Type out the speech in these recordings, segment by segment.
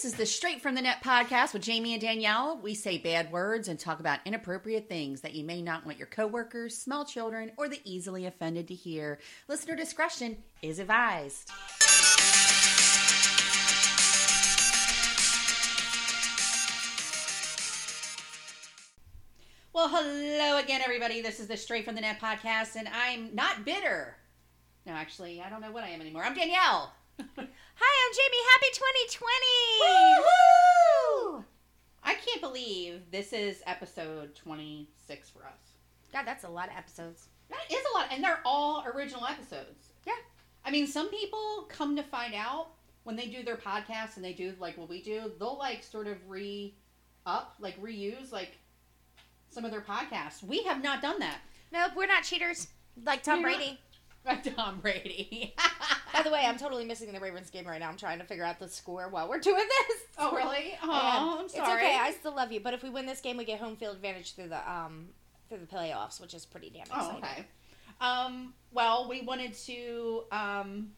This is the Straight from the Net podcast with Jamie and Danielle. We say bad words and talk about inappropriate things that you may not want your coworkers, small children, or the easily offended to hear. Listener discretion is advised. Well, hello again, everybody. This is the Straight from the Net podcast, and I'm not bitter. No, actually, I don't know what I am anymore. I'm Danielle. Hi, I'm Jamie. Happy 2020! Woo! I can't believe this is episode 26 for us. God, that's a lot of episodes. That is a lot, and they're all original episodes. Yeah. I mean, some people come to find out when they do their podcasts and they do like what we do, they'll like sort of re up, like reuse like some of their podcasts. We have not done that. Nope, we're not cheaters like Tom. Brady. Like Tom Brady. By the way, I'm totally missing the Ravens game right now. I'm trying to figure out the score while we're doing this. oh, really? Oh. I'm It's sorry. okay. I still love you, but if we win this game, we get home field advantage through the um through the playoffs, which is pretty damn Oh, okay. Um, well, we wanted to. Um,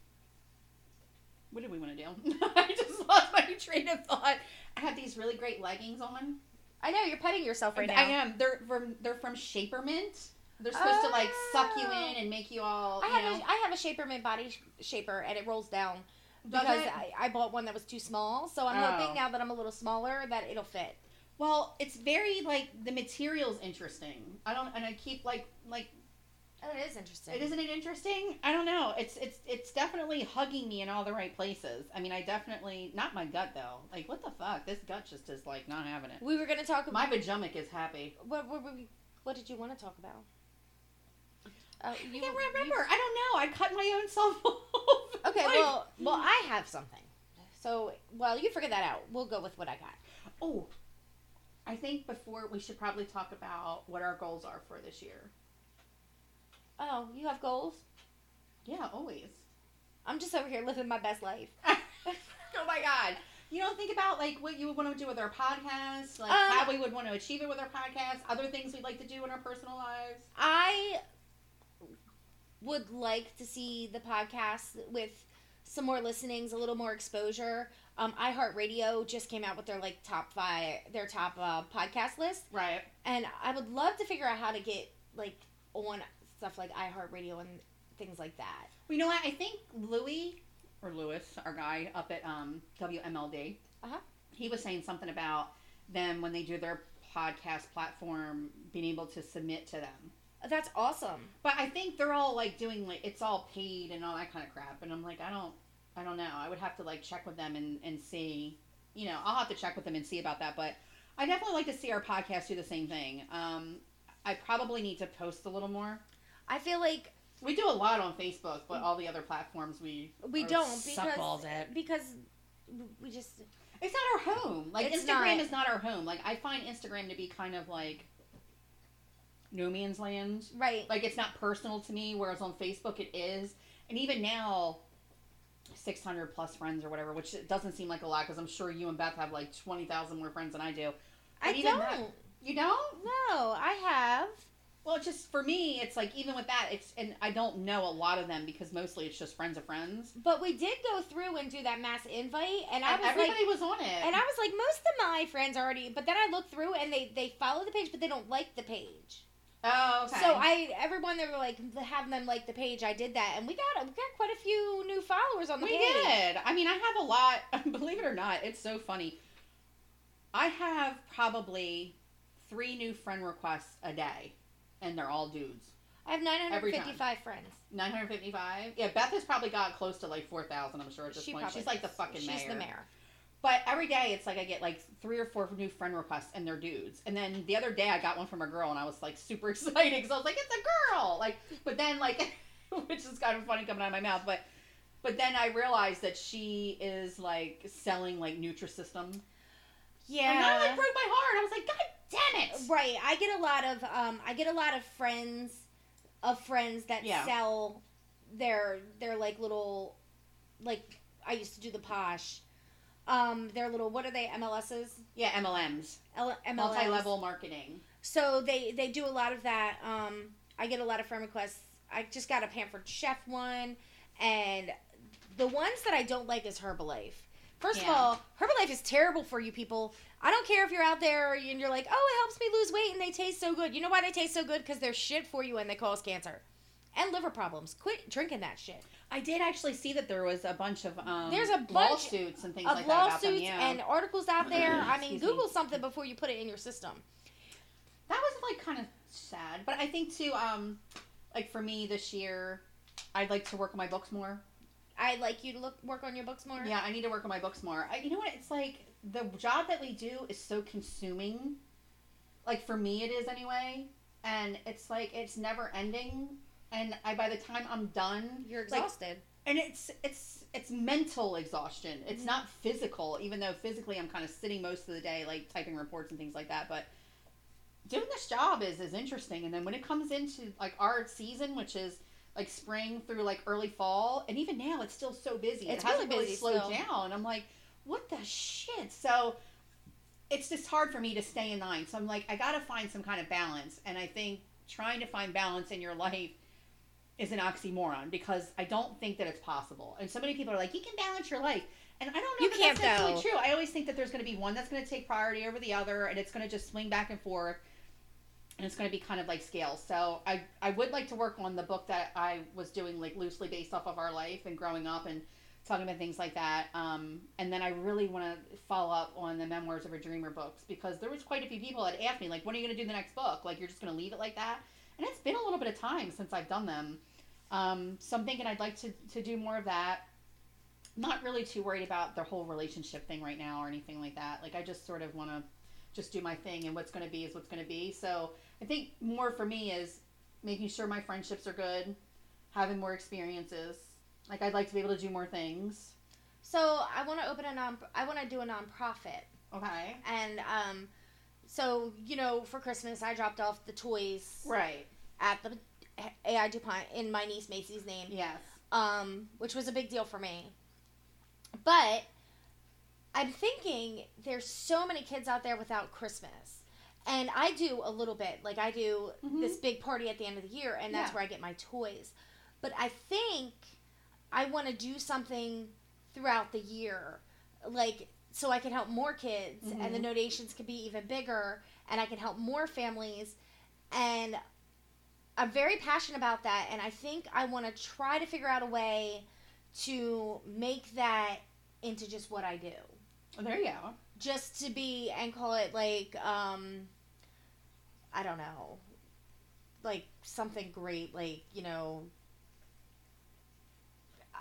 what did we want to do? I just lost my train of thought. I have these really great leggings on. I know you're petting yourself right now. I am. They're from they're from Shapermint. They're supposed to like suck you Oh. in and make you all. I have know. a, I have a Shapermint body sh- shaper, and it rolls down because? I, I bought one that was too small. So I'm Oh. hoping now that I'm a little smaller that it'll fit. well, it's very like the material's interesting. I don't, and I keep like like Oh, it is interesting. Isn't it interesting? I don't know. It's it's it's definitely hugging me in all the right places. I mean, I definitely not my gut though. Like what the fuck? This gut just is like not having it. We were gonna talk about... My about vajummic is happy. what, what, what, what did you want to talk about? Oh, I you, can't you- remember. I don't know. I cut my own self off. Okay, Like- well, well, I have something. So, well, you figure that out. We'll go with what I got. oh, I think before we should probably talk about what our goals are for this year. Oh, you have goals? Yeah, always. I'm just over here living my best life. oh my god. You don't think about like what you would want to do with our podcast, like Um, how we would want to achieve it with our podcast, other things we'd like to do in our personal lives. I would like to see the podcast with some more listenings, a little more exposure. Um, iHeartRadio just came out with their like top five, their top uh, podcast list, Right. and I would love to figure out how to get like on stuff like iHeartRadio and things like that. Well, you know what? I think Louis or Lewis, our guy up at um, WMLD, Uh-huh. he was saying something about them when they do their podcast platform being able to submit to them. That's awesome. But I think they're all like doing like it's all paid and all that kind of crap. And I'm like, I don't, I don't know. I would have to like check with them and and see. You know, I'll have to check with them and see about that. But I definitely like to see our podcast do the same thing. Um, I probably need to post a little more. I feel like We do a lot on Facebook, but all the other platforms we we don't suck because balls at. because we just It's not our home. Like It's Instagram not. is not our home. Like I find Instagram to be kind of like no man's land. right. Like it's not personal to me, whereas on Facebook it is. And even now, six hundred plus friends or whatever, which it doesn't seem like a lot because I'm sure you and Beth have like twenty thousand more friends than I do. I But even don't. that- You don't? No, I have. Well, it's just for me, it's like even with that, it's and I don't know a lot of them because mostly it's just friends of friends. But we did go through and do that mass invite, and I And was everybody like, was on it. and I was like, most of my friends already. But then I looked through, and they they follow the page, but they don't like the page. Oh, okay. So I everyone that were like having them like the page, I did that, and we got we got quite a few new followers on the We page. We did. I mean, I have a lot. Believe it or not, it's so funny. I have probably three new friend requests a day, and they're all dudes. I have 955 friends. 955. Yeah, Beth has probably got close to like 4,000, I'm sure, at this She point. She's like the fucking She's mayor. She's the mayor. But every day, it's like I get like three or four new friend requests, and they're dudes. And then the other day, I got one from a girl, and I was like super excited because I was like, it's a girl! Like, but then, like, which is kind of funny coming out of my mouth, but. But then I realized that she is like selling like Nutrisystem Yeah. And that like broke my heart. I was like, God damn it! Right. I get a lot of um I get a lot of friends of friends that Yeah. sell their their like little like I used to do the posh. Um their little what are they MLSs? Yeah, MLMs, L- MLMs. multi-level marketing. So they they do a lot of that. Um I get a lot of friend requests. I just got a pampered chef one and the ones that I don't like is Herbalife First of all, Herbalife is terrible for you people. I don't care if you're out there and you're like, oh, it helps me lose weight and they taste so good. You know why they taste so good? Because they're shit for you and they cause cancer and liver problems. Quit drinking that shit. I did actually see that there was a bunch of um, There's a bunch lawsuits and things Of like that about them. lawsuits Yeah, and articles out there. I mean, Excuse me. Google something before you put it in your system. that was like kind of sad. But I think too, um, like for me this year, I'd like to work on my books more. I'd like you to look work on your books more. Yeah, I need to work on my books more. I, you know what? It's like the job that we do is so consuming. Like for me, it is anyway, and it's like it's never ending. And I, by the time I'm done, You're Like- exhausted. and it's it's it's mental exhaustion. It's Mhm. not physical, even though physically I'm kind of sitting most of the day, like typing reports and things like that. But doing this job is is interesting. And then when it comes into like our season, which is like spring through like early fall, and even now it's still so busy. It's it hasn't really busy slowed down. I'm like, what the shit? So it's just hard for me to stay in line. So I'm like, I gotta find some kind of balance. And I think trying to find balance in your life is an oxymoron because I don't think that it's possible. And so many people are like, you can balance your life. And I don't know You that can't, that's necessarily though. true. I always think that there's going to be one that's going to take priority over the other, and it's going to just swing back and forth, and it's going to be kind of like scales. So I I would like to work on the book that I was doing like loosely based off of our life and growing up and talking about things like that. Um, and then I really want to follow up on the Memoirs of a Dreamer books because there was quite a few people that asked me like, when are you going to do the next book? Like you're just going to leave it like that? And it's been a little bit of time since I've done them. Um, so I'm thinking I'd like to, to do more of that. Not really too worried about the whole relationship thing right now or anything like that. Like I just sort of want to just do my thing and what's going to be is what's going to be. So I think more for me is making sure my friendships are good, having more experiences. Like I'd like to be able to do more things. So I want to open a non. I want to do a nonprofit, Okay. and um, so you know, for Christmas I dropped off the toys Right. At the AI DuPont in my niece Macy's name, Yes. um, which was a big deal for me. But I'm thinking there's so many kids out there without Christmas. And I do a little bit. Like I do Mhm. this big party at the end of the year and that's Yeah. where I get my toys. But I think I want to do something throughout the year. Like so I can help more kids and the Mhm. donations could be even bigger and I can help more families and I'm very passionate about that and I think I want to try to figure out a way to make that into just what I do. Well, there you go. Just to be and call it like um I don't know. Like something great like, you know,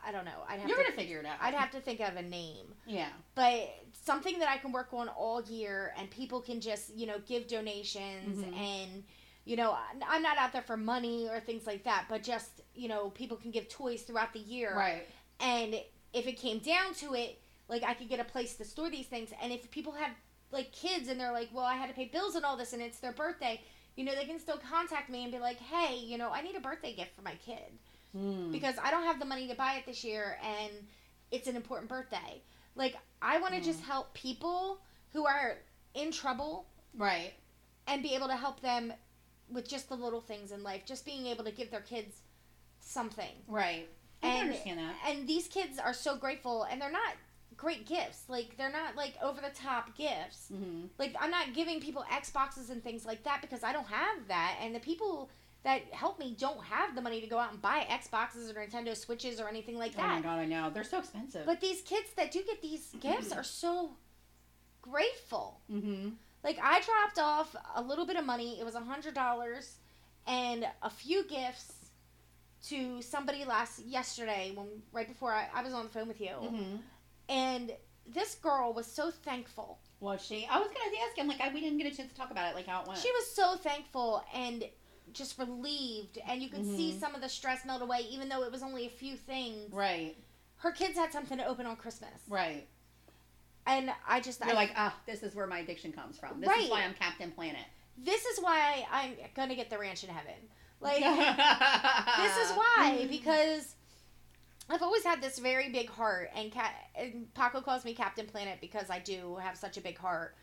I don't know. I'd have You're to gonna figure it out. I'd have to think of a name. Yeah. But something that I can work on all year and people can just, you know, give donations Mhm. and you know, I'm not out there for money or things like that, but just, you know, people can give toys throughout the year. Right. And if it came down to it, like I could get a place to store these things. And if people have like kids and they're like, well, I had to pay bills and all this and it's their birthday, you know, they can still contact me and be like, hey, you know, I need a birthday gift for my kid Hmm. because I don't have the money to buy it this year and it's an important birthday. Like, I want to Mm. just help people who are in trouble Right. and be able to help them with just the little things in life, just being able to give their kids something. Right. I And- understand that. And these kids are so grateful and they're not great gifts. Like, they're not like over the top gifts. Mm-hmm. Like, I'm not giving people Xboxes and things like that because I don't have that. And the people that help me don't have the money to go out and buy Xboxes or Nintendo Switches or anything like that. Oh my god, I know. They're so expensive. But these kids that do get these gifts are so grateful. mm-hmm. Like I dropped off a little bit of money. It was a hundred dollars and a few gifts to somebody last yesterday when right before I, I was on the phone with you. Mm-hmm. And this girl was so thankful. Was she? I was gonna ask him. Like, I, we didn't get a chance to talk about it. Like how it went. She was so thankful and just relieved and you could see Mhm. some of the stress melt away even though it was only a few things. right. Her kids had something to open on Christmas. Right. And I just You're I, like, ah, this is where my addiction comes from. This Right. is why I'm Captain Planet. this is why I'm gonna get the ranch in heaven. Like this is why because I've always had this very big heart, and, Ca- and Paco calls me Captain Planet because I do have such a big heart.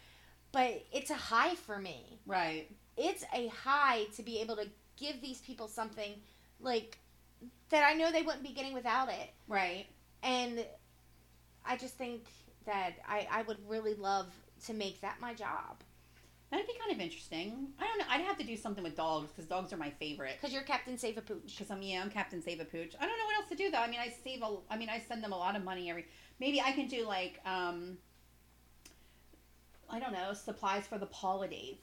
But it's a high for me. Right. It's a high to be able to give these people something like that I know they wouldn't be getting without it, Right. and I just think that I, I would really love to make that my job. That'd be kind of interesting. I don't know. I'd have to do something with dogs because dogs are my favorite. Because you're Captain Save a Pooch. Because I'm yeah, I'm Captain Save a Pooch. I don't know what else to do though. I mean, I save a. I mean, I send them a lot of money every. Maybe I can do like um. I don't know supplies for the holidays.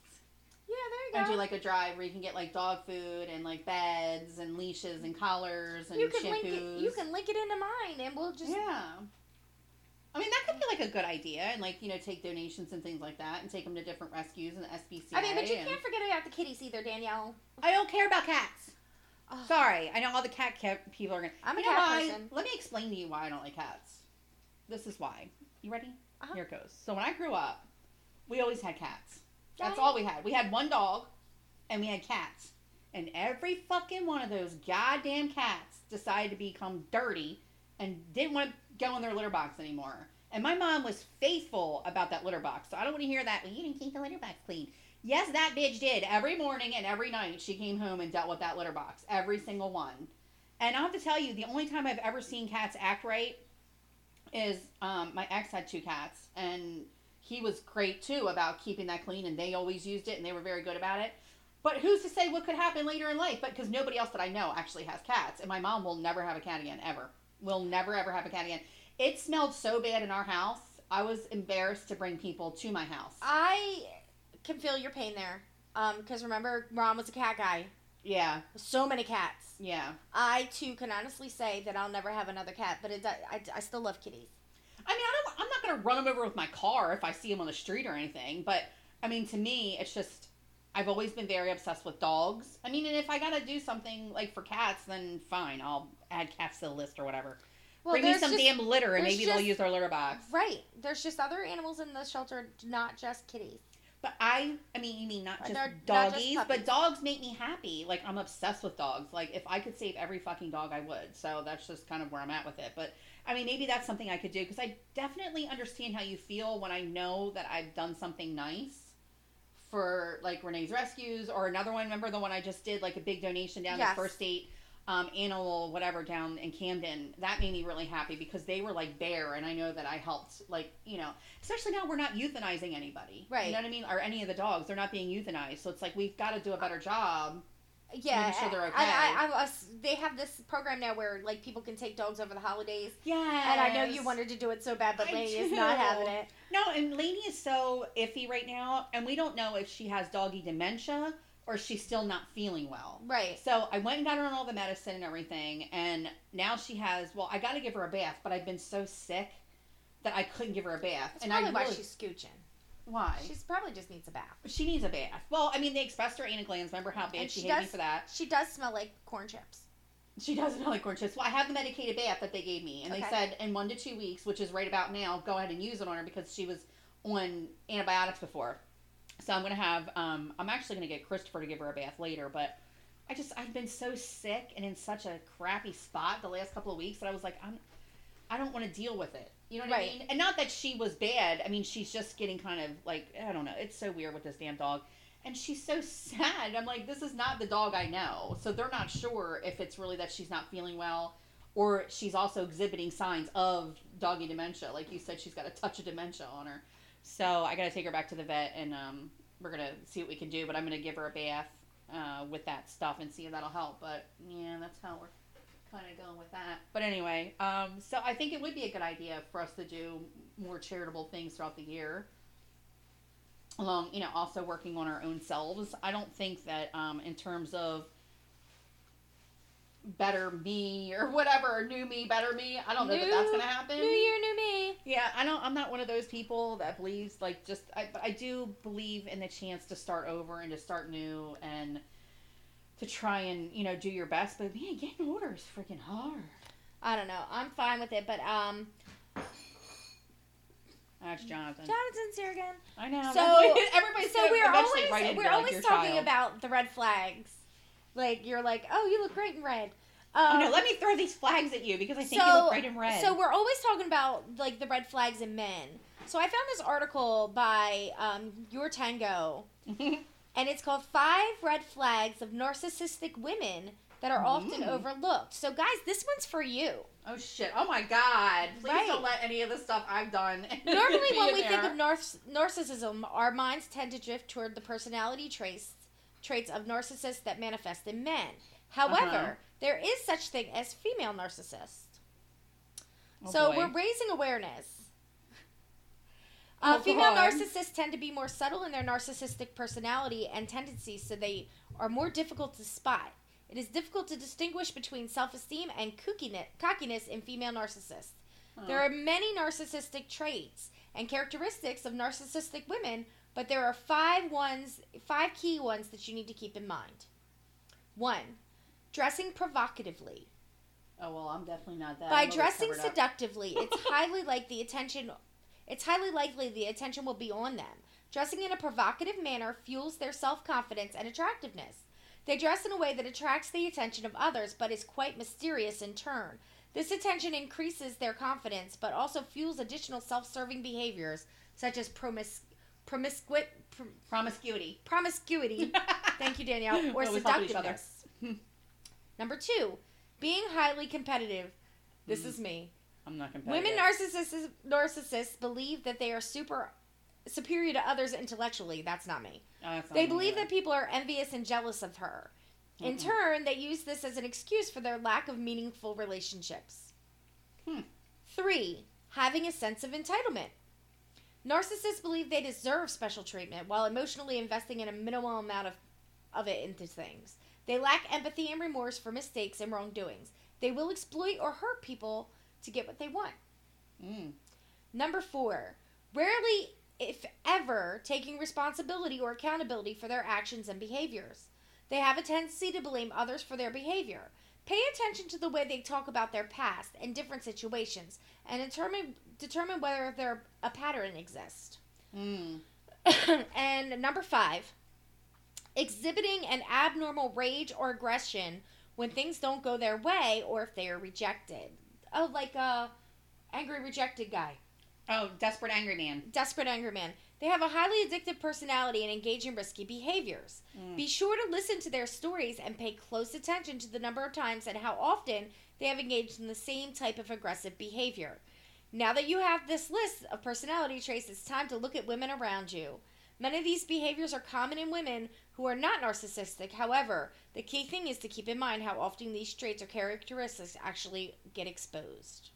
Yeah, there you go. And you do like a drive where you can get like dog food and like beds and leashes and collars and You can shampoos. link it. You can link it into mine, and we'll just. Yeah. I mean, that could be like a good idea, and like you know, take donations and things like that, and take them to different rescues and the SPCA. I mean, but you and- can't forget about the kitties either, Danielle. I don't care about cats. Oh. Sorry, I know all the cat ca- people are gonna. I'm a you know cat why? person. Let me explain to you why I don't like cats. This is why. You ready? Uh-huh. Here it goes. So when I grew up, we always had cats. That's all we had. We had one dog, and we had cats. And every fucking one of those goddamn cats decided to become dirty and didn't want to go in their litter box anymore. And my mom was faithful about that litter box. So I don't want to hear that. Well, you didn't keep the litter box clean. Yes, that bitch did. Every morning and every night she came home and dealt with that litter box. Every single one. And I have to tell you, the only time I've ever seen cats act right is um, my ex had two cats, and he was great too about keeping that clean, and they always used it, and they were very good about it. But who's to say what could happen later in life? But because nobody else that I know actually has cats, and my mom will never have a cat again, ever. Will never ever have a cat again. It smelled so bad in our house. I was embarrassed to bring people to my house. I can feel your pain there. Um, because remember, Ron was a cat guy. Yeah, So many cats. yeah. I too can honestly say that I'll never have another cat, but it, I, I still love kitties. I mean, I don't. I'm not gonna run them over with my car if I see them on the street or anything. But I mean, to me, it's just I've always been very obsessed with dogs. I mean, and if I gotta do something like for cats, then fine, I'll add cats to the list or whatever. Well, Bring me some just- damn litter, and maybe they'll use our litter box. Right. There's just other animals in the shelter, not just kitties. But I, I mean, you mean not just they're not just doggies, but dogs make me happy. Like I'm obsessed with dogs. Like if I could save every fucking dog, I would. So that's just kind of where I'm at with it. But I mean, maybe that's something I could do because I definitely understand how you feel when I know that I've done something nice for like Renee's Rescues or another one. Remember the one I just did, like a big donation down Yes. First State um, Animal, whatever, down in Camden. That made me really happy because they were like bare, and I know that I helped. Like you know, especially now we're not euthanizing anybody, Right. You know what I mean? Or any of the dogs, they're not being euthanized. So it's like we've got to do a better job. Yeah, sure they're I, I, okay. I, was- they have this program now where like people can take dogs over the holidays, Yeah, and I know you wanted to do it so bad, but I Lainey is not having it. No, and Lainey is so iffy right now, and we don't know if she has doggy dementia or she's still not feeling well. Right. So I went and got her on all the medicine and everything, and now she has. Well, I got to give her a bath, but I've been so sick that I couldn't give her a bath. That's and probably I why really, she's scooching. why She's probably just needs a bath. she needs a bath. Well, I mean, they expressed her anal glands. Remember how bad And she, she hated me does- for that? She does smell like corn chips. She doesn't know like corn chips. Well, I have the medicated bath that they gave me, and they said in one to two weeks, which is right about now, go ahead and use it on her because she was on antibiotics before. So I'm gonna have. Um, I'm actually gonna get Christopher to give her a bath later, but I just I've been so sick and in such a crappy spot the last couple of weeks that I was like I'm. I don't want to deal with it. You know what Right. I mean? And not that she was bad. I mean, she's just getting kind of like I don't know. It's so weird with this damn dog and she's so sad. I'm like, this is not the dog I know. So they're not sure if it's really that she's not feeling well or she's also exhibiting signs of doggy dementia. Like you said, she's got a touch of dementia on her. So I got to take her back to the vet and um, we're to see what we can do. But I'm to give her a bath uh, with that stuff and see if that'll help. But yeah, that's how we're kind of going with that. But anyway, um, so I think it would be a good idea for us to do more charitable things throughout the year along you know also working on our own selves i don't think that um in terms of better me or whatever or new me better me i don't know that that's gonna happen New year, new me. yeah i don't i'm not one of those people that believes like just i but i do believe in the chance to start over and to start new and to try and you know do your best but man getting older is freaking hard I don't know. I'm fine with it, but um, that's jonathan Jonathan's here again. i know So- everybody's so we're always write in and we're like, always talking child." about the red flags. Like you're like, oh, you look great in red. Um, Oh no, let me throw these flags at you because I think you So- look right in red. So we're always talking about like the red flags in men. So I found this article by um, Your Tango, and it's called Five Red Flags of Narcissistic Women that are often Mm. overlooked. So, guys, this one's for you. Oh shit! Oh my god! Please Right. don't let any of the stuff I've done. Normally, when we think of narciss- narcissism, our minds tend to drift toward the personality traits traits of narcissists that manifest in men. However, Uh-huh. there is such thing as female narcissists. Oh, so boy. we're raising awareness. Oh, Uh, female narcissists tend to be more subtle in their narcissistic personality and tendencies, so they are more difficult to spot. It is difficult to distinguish between self-esteem and cockiness in female narcissists. Huh. There are many narcissistic traits and characteristics of narcissistic women, but there are five ones, five key ones that you need to keep in mind. One, dressing provocatively. Oh well, I'm definitely not that. By dressing seductively, it's highly like the attention it's highly likely the attention will be on them. Dressing in a provocative manner fuels their self-confidence and attractiveness. They dress in a way that attracts the attention of others but is quite mysterious in turn. This attention increases their confidence but also fuels additional self-serving behaviors such as promis- promiscu- prom- promiscuity. promiscuity Thank you, Danielle. Or help seductiveness. Number two, being highly competitive. This Mm. is me. I'm not competitive. Women narcissists narcissists believe that they are super superior to others intellectually. That's not me. Oh, that's not They me believe either. that people are envious and jealous of her. In Mm-mm. turn, they use this as an excuse for their lack of meaningful relationships. Hmm. Three, having a sense of entitlement. Narcissists believe they deserve special treatment while emotionally investing in a minimal amount of, of it into things. They lack empathy and remorse for mistakes and wrongdoings. They will exploit or hurt people to get what they want. Mm. Number four, rarely, if ever, taking responsibility or accountability for their actions and behaviors. They have a tendency to blame others for their behavior. Pay attention to the way they talk about their past and different situations and determine, determine whether there a pattern exists. Mm. and number five, exhibiting an abnormal rage or aggression when things don't go their way or if they are rejected. Oh, like a angry rejected guy. Oh, desperate angry man. Desperate Angry Man. They have a highly addictive personality and engage in risky behaviors. Mm. Be sure to listen to their stories and pay close attention to the number of times and how often they have engaged in the same type of aggressive behavior. Now that you have this list of personality traits, it's time to look at women around you. Many of these behaviors are common in women who are not narcissistic. However, the key thing is to keep in mind how often these traits or characteristics actually get exposed.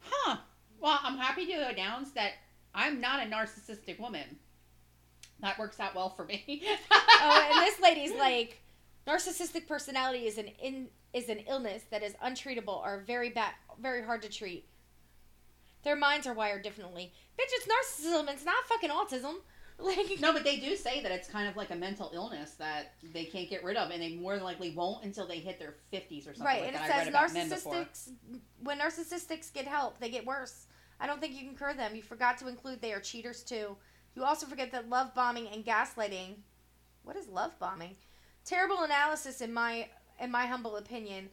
Huh. Well, I'm happy to announce that I'm not a narcissistic woman. That works out well for me. oh, and this lady's like, narcissistic personality is an in is an illness that is untreatable or very bad, very hard to treat. Their minds are wired differently. Bitch, it's narcissism. It's not fucking autism. Like, no, but they do say that it's kind of like a mental illness that they can't get rid of, and they more than likely won't until they hit their 50s or something right? like and it that. Says about men before. narcissistics. When narcissistics get help, they get worse. I don't think you can cure them. You forgot to include they are cheaters too. You also forget that love bombing and gaslighting. What is love bombing? Terrible analysis in my in my humble opinion.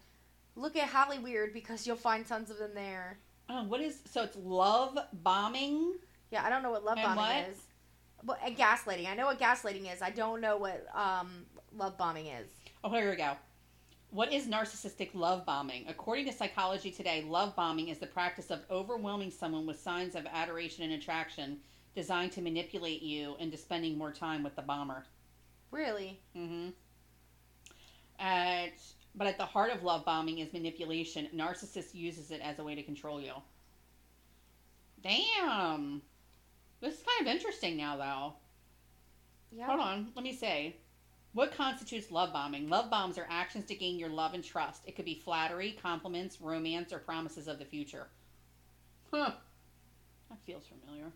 Look at Holly Weird because you'll find tons of them there. Oh, what is so? It's love bombing. Yeah, I don't know what love And bombing what? is. Well, and gaslighting. I know what gaslighting is. I don't know what um, love bombing is. Oh, here we go. What is narcissistic love bombing? According to Psychology Today, love bombing is the practice of overwhelming someone with signs of adoration and attraction designed to manipulate you into spending more time with the bomber. Really? Mm-hmm. At, but at the heart of love bombing is manipulation. Narcissist uses it as a way to control you. Damn. This is kind of interesting now, though. Yeah. Hold on, let me say. What constitutes love bombing? Love bombs are actions to gain your love and trust. It could be flattery, compliments, romance, or promises of the future. Huh. That feels familiar.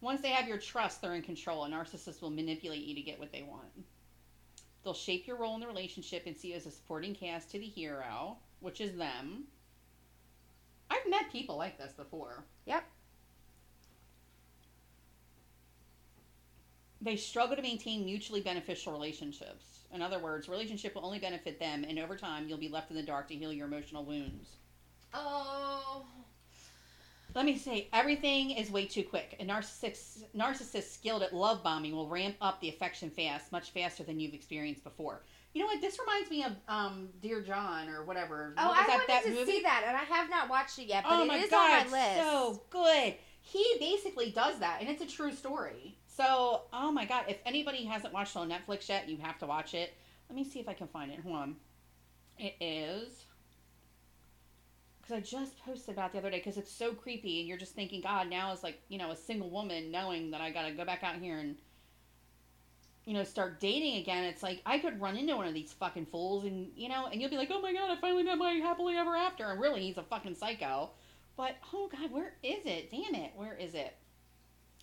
Once they have your trust, they're in control. A narcissist will manipulate you to get what they want. They'll shape your role in the relationship and see you as a supporting cast to the hero, which is them. I've met people like this before. Yep. They struggle to maintain mutually beneficial relationships. In other words, relationship will only benefit them, and over time, you'll be left in the dark to heal your emotional wounds. Oh. Let me say, everything is way too quick. A narcissist, narcissist skilled at love bombing will ramp up the affection fast, much faster than you've experienced before. You know what? This reminds me of um, Dear John or whatever. Oh, What I that, wanted that to movie? see that, and I have not watched it yet, but oh it my is god, on my list. so good. He basically does that, and it's a true story. So, oh my god, if anybody hasn't watched it on Netflix yet, you have to watch it. Let me see if I can find it. Hold on. It is because I just posted about the other day because it's so creepy, and you're just thinking, God, now is like you know a single woman knowing that I got to go back out here and you know start dating again. It's like I could run into one of these fucking fools, and you know, and you'll be like, oh my god, I finally met my happily ever after, and really he's a fucking psycho. But oh god, where is it? Damn it, where is it?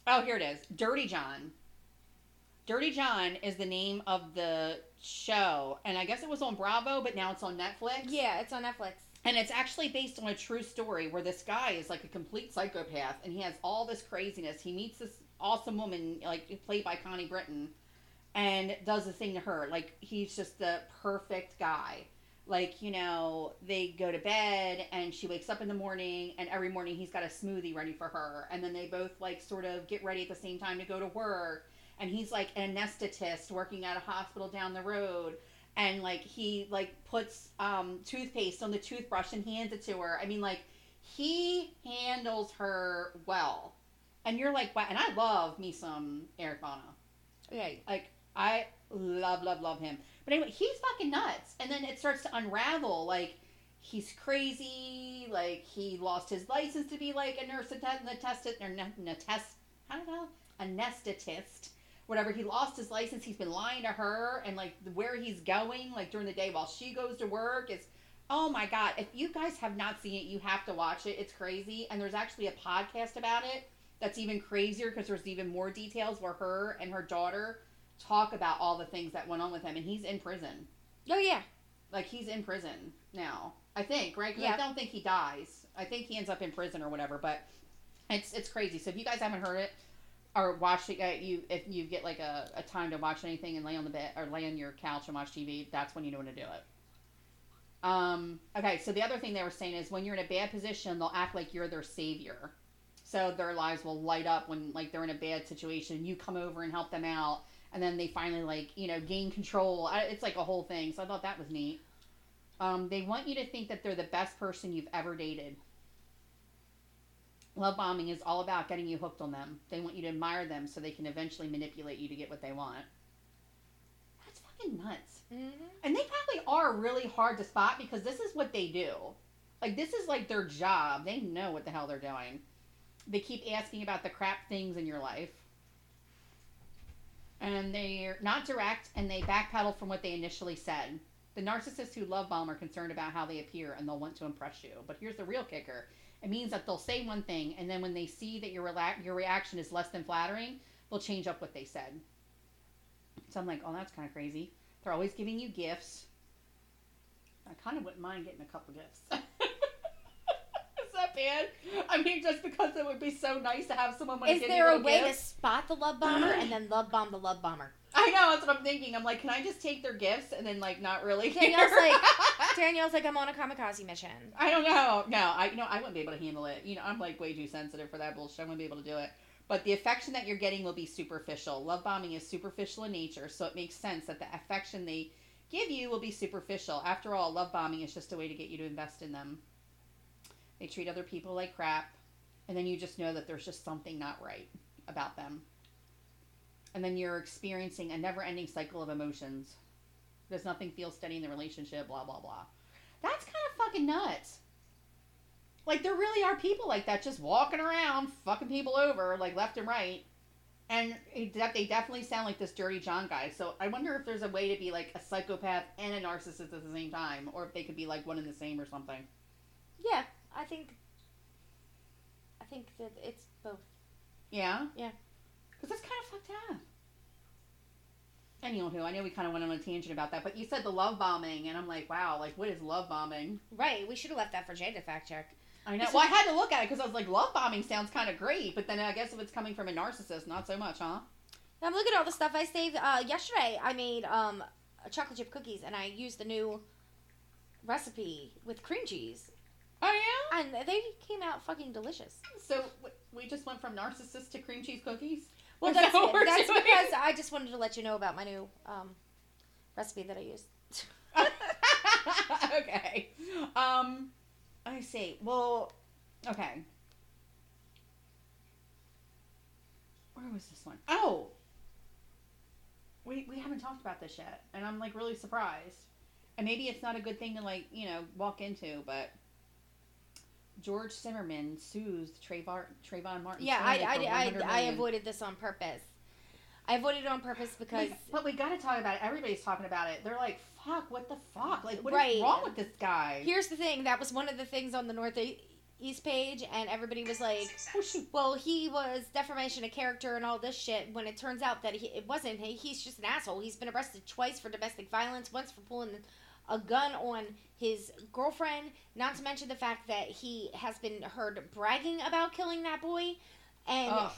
Oh, here it is. Dirty John. Dirty John is the name of the show, and I guess it was on Bravo, but now it's on Netflix. Yeah, it's on Netflix. And it's actually based on a true story where this guy is like a complete psychopath and he has all this craziness. He meets this awesome woman, like played by Connie Britton, and does the thing to her. Like he's just the perfect guy. Like, you know, they go to bed and she wakes up in the morning and every morning he's got a smoothie ready for her. And then they both like sort of get ready at the same time to go to work. And he's like an anesthetist working at a hospital down the road and like he like puts um toothpaste on the toothbrush and hands it to her. I mean like he handles her well. And you're like, wow, and I love me some Eric Bana. Okay. Like I love, love, love him. But anyway, he's fucking nuts. And then it starts to unravel. Like he's crazy. Like he lost his license to be like a nurse anesthetist or ne- test. I don't know, anesthetist. Whatever. He lost his license. He's been lying to her and like where he's going like during the day while she goes to work is. Oh my god! If you guys have not seen it, you have to watch it. It's crazy, and there's actually a podcast about it that's even crazier because there's even more details where her and her daughter talk about all the things that went on with him, and he's in prison. Oh yeah. Like he's in prison now, I think, right. Yeah. I don't think he dies. I think he ends up in prison or whatever. But it's it's crazy. So if you guys haven't heard it or watched it, yet, you if you get like a, a time to watch anything and lay on the bed or lay on your couch and watch TV, that's when you know when to do it. Um, okay, so the other thing they were saying is when you're in a bad position, they'll act like you're their savior. So their lives will light up when like they're in a bad situation. You come over and help them out, and then they finally like you know gain control. I, it's like a whole thing. So I thought that was neat. Um, they want you to think that they're the best person you've ever dated. Love bombing is all about getting you hooked on them. They want you to admire them so they can eventually manipulate you to get what they want. That's fucking nuts. Mm-hmm. And they probably are really hard to spot because this is what they do. Like this is like their job. They know what the hell they're doing. They keep asking about the crap things in your life. And they're not direct and they backpedal from what they initially said. The narcissists who love bomb are concerned about how they appear and they'll want to impress you. But here's the real kicker. It means that they'll say one thing and then when they see that your rela- your reaction is less than flattering, they'll change up what they said. So I'm like, "Oh, that's kind of crazy." They're always giving you gifts. I kind of wouldn't mind getting a couple gifts. That bad? I mean, just because it would be so nice to have someone Is there a way gifts. to spot the love bomber and then love bomb the love bomber? I know that's what I'm thinking. I'm like, can I just take their gifts and then like not really? Danielle's care? like- Danielle's like, I'm on a kamikaze mission. I don't know. No, I you know I wouldn't be able to handle it. You know, I'm like way too sensitive for that bullshit. I wouldn't be able to do it. But the affection that you're getting will be superficial. Love bombing is superficial in nature, so it makes sense that the affection they give you will be superficial. After all, love bombing is just a way to get you to invest in them. They treat other people like crap, and then you just know that there's just something not right about them. And then you're experiencing a never ending cycle of emotions. There's nothing feel steady in the relationship, blah, blah, blah. That's kind of fucking nuts. Like, there really are people like that just walking around, fucking people over, like left and right. And they definitely sound like this Dirty John guy. So I wonder if there's a way to be like a psychopath and a narcissist at the same time, or if they could be like one and the same or something. Yeah, I think. I think that it's both. Yeah? Yeah. Because that's kind of fucked up. Anywho, I know we kind of went on a tangent about that, but you said the love bombing, and I'm like, wow, like, what is love bombing? Right. We should have left that for Jay to fact check. I know. This Well, I had to look at it because I was like, love bombing sounds kind of great, but then I guess if it's coming from a narcissist, not so much, huh? Now look at all the stuff I saved. Uh, yesterday I made um, chocolate chip cookies and I used the new recipe with cream cheese, Oh yeah. and they came out fucking delicious. So we just went from narcissist to cream cheese cookies. Well, Is that's that what we're that's doing? because I just wanted to let you know about my new um, recipe that I used. okay. Um, let me see. Well, okay. Where was this one? Oh, we we haven't talked about this yet, and I'm like really surprised. And maybe it's not a good thing to like you know walk into, but George Zimmerman sues Trayvon Trayvon Martin. Yeah, I, I, I, I avoided this on purpose. I avoided it on purpose because We- but we got to talk about it. Everybody's talking about it. They're like, "Fuck! What the fuck? Like, what is Right. wrong with this guy?" here's the thing that was one of the things on the Northeast page, and everybody was like, Oh well, he was defamation of character and all this shit. When it turns out that he, it wasn't, he, he's just an asshole. He's been arrested twice for domestic violence, once for pulling a gun on his girlfriend. Not to mention the fact that he has been heard bragging about killing that boy, and Ugh,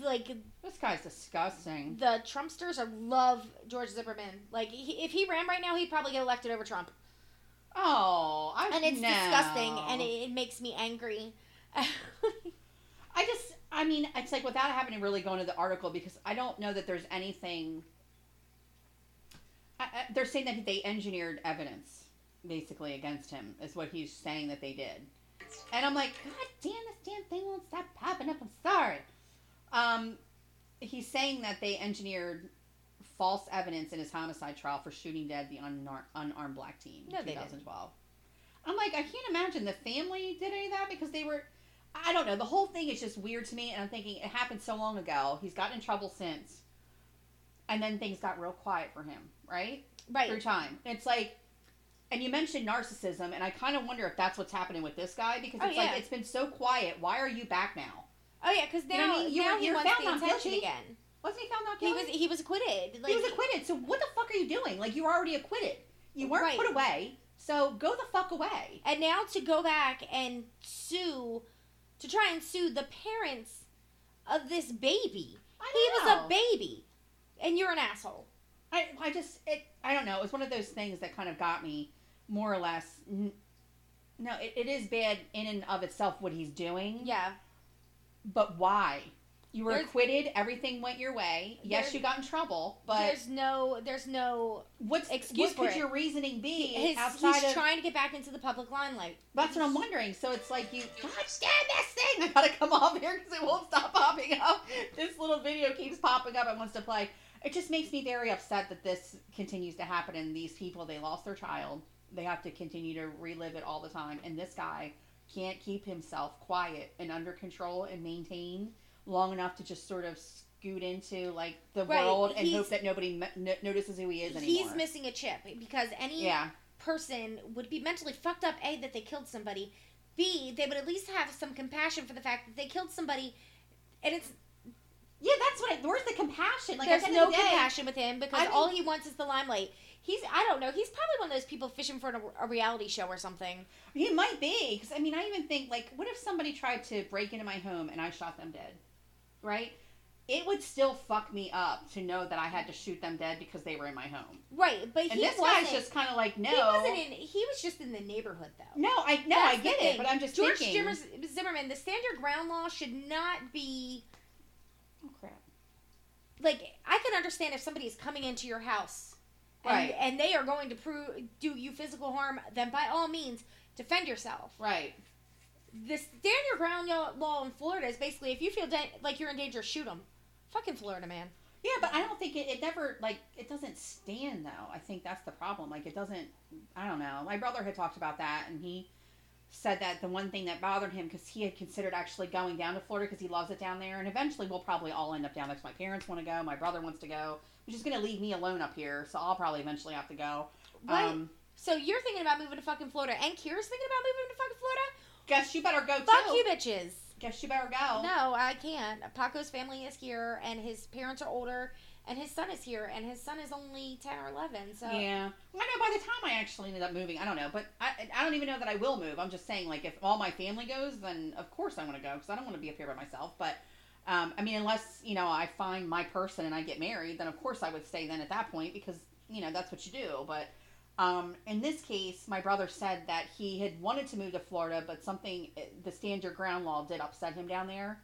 like this guy's disgusting. the Trumpsters are love George Zimmerman. Like he, if he ran right now, he'd probably get elected over Trump, Oh, I and it's no. disgusting, and it, it makes me angry. I just, I mean, it's like without having to really go into the article because I don't know that there's anything. I, I, they're saying that they engineered evidence basically against him is what he's saying that they did, and I'm like, God damn, this damn thing won't stop popping up. I'm sorry. Um, he's saying that they engineered false evidence in his homicide trial for shooting dead the unar- unarmed black teen in No, they 2012. I'm like, I can't imagine the family did any of that because they were. I don't know. The whole thing is just weird to me, and I'm thinking it happened so long ago. He's gotten in trouble since, and then things got real quiet for him, right? Right. Through time. It's like, and you mentioned narcissism, and I kind of wonder if that's what's happening with this guy because Oh, it's yeah. like it's been so quiet. Why are you back now? Oh yeah, because You now, know what I mean? You now were- he wants found the attention guilty. again. Wasn't he found not guilty? He was he was acquitted. Like he was acquitted. So what the fuck are you doing? Like you were already acquitted. You weren't Right. put away. So go the fuck away. and now to go back and sue, to try and sue the parents of this baby. I He know. was a baby, and you're an asshole. I, I just it I don't know. It was one of those things that kind of got me more or less. n- No, it, it is bad in and of itself what he's doing. Yeah. But why? You were There's- acquitted. Everything went your way. Yes, you got in trouble. But there's no there's no what's excuse what could it. your reasoning be his he's of? trying to get back into the public limelight. that's what I'm wondering. So it's like you. God damn this thing! I gotta come off here because it won't stop popping up. This little video keeps popping up. It wants to play. It just makes me very upset that this continues to happen. And these people, they lost their child. They have to continue to relive it all the time. And this guy can't keep himself quiet and under control and maintain long enough to just sort of scoot into like the Right, world and he's- hope that nobody no- notices who he is anymore. He's missing a chip because any Yeah. person would be mentally fucked up. A that they killed somebody. B they would at least have some compassion for the fact that they killed somebody, and it's Yeah, that's what. I, where's the compassion? Like there's no the day, compassion with him because I mean- all he wants is the limelight. He's I don't know. He's probably one of those people fishing for a, a reality show or something. He might be, because I mean, I even think like, what if somebody tried to break into my home and I shot them dead, right? It would still fuck me up to know that I had to shoot them dead because they were in my home. Right, but And he this guy's just kind of like, no, He wasn't in. He was just in the neighborhood though. no, I no, That's I get it, but I'm just George thinking. Zimmer- Zimmerman, the stand your ground law should not be Oh crap! like I can understand if somebody is coming into your house and, Right. and they are going to prove do you physical harm, then by all means defend yourself. Right. The stand your ground law- law in Florida is basically if you feel da- like you're in danger, shoot them. Fucking Florida, man. Yeah, but I don't think it, it never like it doesn't stand though. I think that's the problem. Like it doesn't. I don't know. My brother had talked about that, and he said that the one thing that bothered him because he had considered actually going down to Florida because he loves it down there, and eventually we'll probably all end up down there. 'cause my parents want to go, my brother wants to go, which is going to leave me alone up here. So I'll probably eventually have to go. What? Um, so you're thinking about moving to fucking Florida, and Kira's thinking about moving to fucking Florida? guess you better go Fuck too. you, bitches. Guess you better go. No, I can't. Paco's family is here, and his parents are older, and his son is here, and his son is only ten or eleven. So Yeah, I know. By the time I actually ended up moving, I don't know, but I, I don't even know that I will move. I'm just saying, like, if all my family goes, then of course I want to go because I don't want to be up here by myself. But um, I mean, unless you know I find my person and I get married, then of course I would stay then at that point because you know that's what you do. But um, in this case, my brother said that he had wanted to move to Florida, but something the stand your ground law did upset him down there.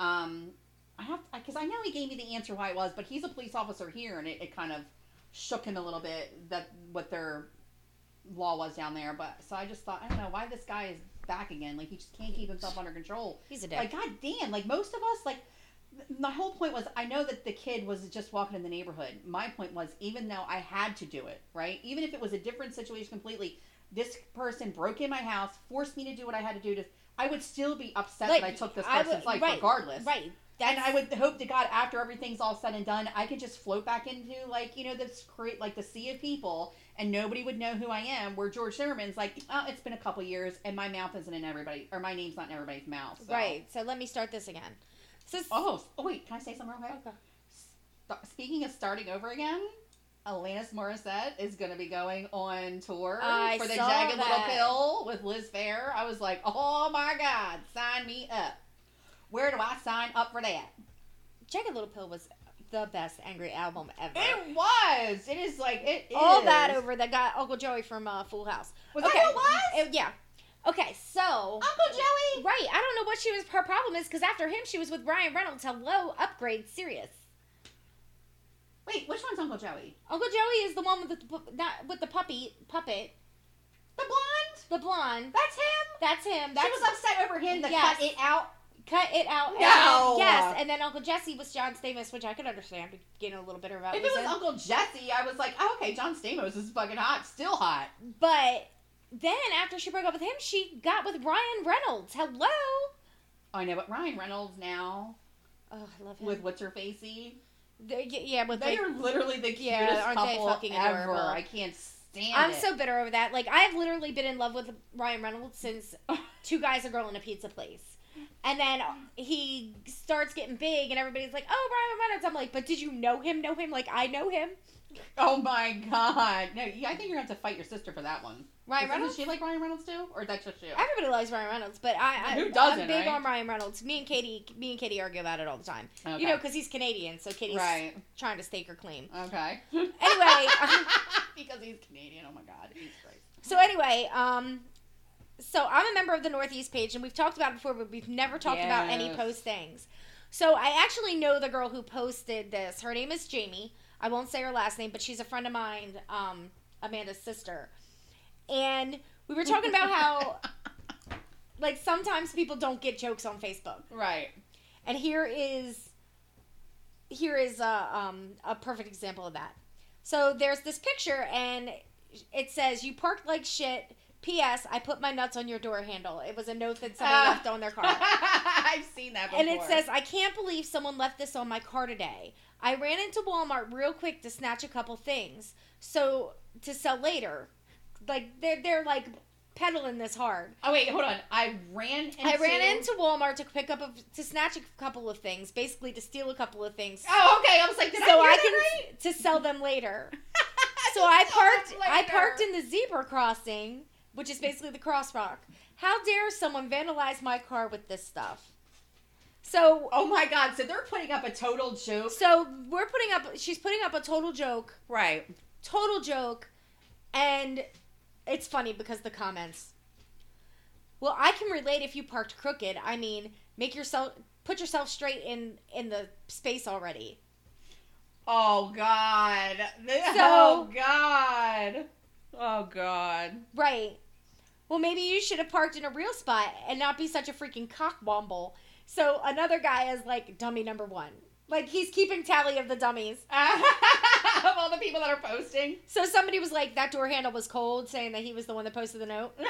Um, I have because I know he gave me the answer why it was, but he's a police officer here, and it, it kind of shook him a little bit that what their law was down there. But so I just thought, I don't know why this guy is back again. Like he just can't keep himself under control. He's a dick. Like god damn, like most of us, like my whole point was I know that the kid was just walking in the neighborhood. My point was even though I had to do it, right? Even if it was a different situation completely, this person broke in my house, forced me to do what I had to do to. I would still be upset Like, that I took this person's would- life, right, regardless. right. And I would hope to God, after everything's all said and done, I could just float back into like you know this create like the sea of people, and nobody would know who I am. Where George Zimmerman's like, oh, it's been a couple years, and my mouth isn't in everybody, or my name's not in everybody's mouth. so. Right. So let me start this again. So Oh, oh wait, can I say something real quick? Okay. St- Speaking of starting over again, Alanis Morissette is going to be going on tour I for the Jagged Little. Pill with Liz Phair. I was like, oh my God, sign me up. Where do I sign up for that? Jagged Little Pill was the best angry album ever. It was. It is like it is. All that over that guy Uncle Joey from uh, Full House. Was okay. that it was? It- yeah. Okay, so Uncle Joey. right, I don't know what she was. Her problem is because after him, she was with Ryan Reynolds. Hello, upgrade, serious. Wait, which one's Uncle Joey? Uncle Joey is the one with the not with the puppy puppet, The blonde. the blonde. That's him. That's him. That's she was upset over him to Yes. cut it out. Cut it out. and No. then- yes, and then Uncle Jesse was John Stamos, which I could understand. Getting a little bitter about If it was Uncle Jesse, I was like, oh, okay, John Stamos is fucking hot, still hot. But then after she broke up with him, she got with Ryan Reynolds. Hello. I know, but Ryan Reynolds now Oh, I love him. with what's her facey, The- y- yeah, with they like, are literally the cutest Yeah, aren't they couple fucking ever. adorable? I can't stand I'm it. so bitter over that. Like I've literally been in love with Ryan Reynolds since Two Guys, a Girl in a Pizza Place. And then he starts getting big, and everybody's like, "Oh, Ryan Reynolds." I'm like, "But did you know him? Know him? Like I know him." oh my god, no! yeah, I think you're gonna have to fight your sister for that one. Ryan Doesn't Reynolds. she like Ryan Reynolds too, or that's just you? Everybody likes Ryan Reynolds, but I, I Who doesn't, I'm big right? on Ryan Reynolds. Me and Katie, me and Katie argue about it all the time. Okay. You know, because he's Canadian, so Katie's right? trying to stake her claim. Okay. Anyway. because he's Canadian. Oh my god, he's great. So anyway, um, so I'm a member of the Northeast page, and we've talked about it before, but we've never talked about any post things. So I actually know the girl who posted this. Her name is Jamie. I won't say her last name, but she's a friend of mine, um, Amanda's sister. And we were talking about how, like, sometimes people don't get jokes on Facebook. Right. And here is here is a um a perfect example of that. So there's this picture and it says you parked like shit. P.S. I put my nuts on your door handle. It was a note that somebody Ah. left on their car. I've seen that before. And it says, I can't believe someone left this on my car today. I ran into Walmart real quick to snatch a couple things. So to sell later. Like they're they're like peddling this hard. "Oh wait, hold on." I ran. Into... I ran into Walmart to pick up a, to snatch a couple of things, basically to steal a couple of things. Oh, okay. I was like, so I I, can right? to sell them later. So I parked I parked in the zebra crossing, which is basically the crosswalk. How dare someone vandalize my car with this stuff? So Oh my god! So they're putting up a total joke. so we're putting up she's putting up a total joke, Right. total joke, and it's funny because the comments. Well, I can relate if you parked crooked. I mean, make yourself put yourself straight in in the space already. Oh god. So- oh god. Oh god. Right. Well, maybe you should have parked in a real spot and not be such a freaking cockwomble. So another guy is like dummy number one. Like he's keeping tally of the dummies. of all the people that are posting. So somebody was like, that door handle was cold, saying that he was the one that posted the note.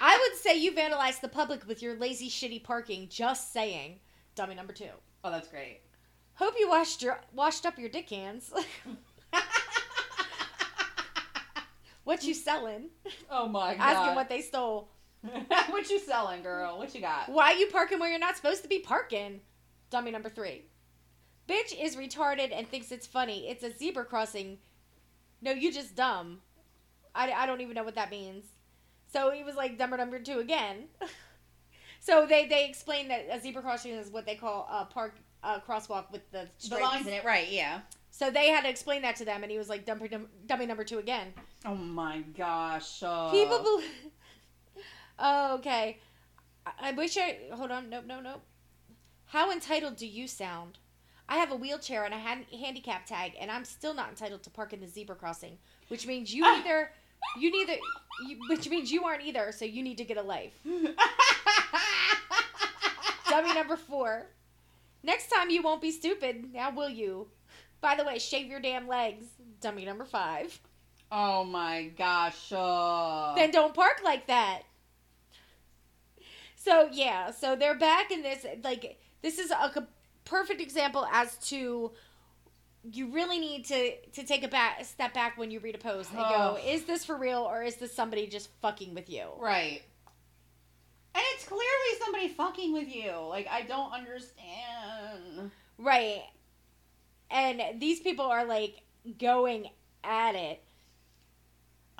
I would say you vandalized the public with your lazy, shitty parking. Just saying. Dummy number two. Oh, that's great. Hope you washed your washed up your dick hands. what you selling? oh my god. Asking what they stole. what you selling, girl? What you got? Why you parking where you're not supposed to be parking? Dummy number three. Bitch is retarded and thinks it's funny. It's a zebra crossing. No, you just dumb. I, I don't even know what that means. So he was like dumber number two again. so they, they explained that a zebra crossing is what they call a park a crosswalk with the The lines in it, right? Yeah. So they had to explain that to them, and he was like dummy, dummy number two again. Oh my gosh. Uh, People believe. oh, okay. I, I wish I. Hold on. Nope, nope, nope. How entitled do you sound? I have a wheelchair and a hand- handicap tag, and I'm still not entitled to park in the zebra crossing, which means you either, you neither, you, which means you aren't either. So you need to get a life. Dummy number four. Next time you won't be stupid. Now will you? By the way, shave your damn legs. Dummy number five. oh my gosh. Uh, Then don't park like that. So yeah, so they're back in this like this is a perfect example as to you really need to to take a back a step back when you read a post and go, is this for real or is this somebody just fucking with you? right. And it's clearly somebody fucking with you. Like, I don't understand. Right. And these people are like going at it.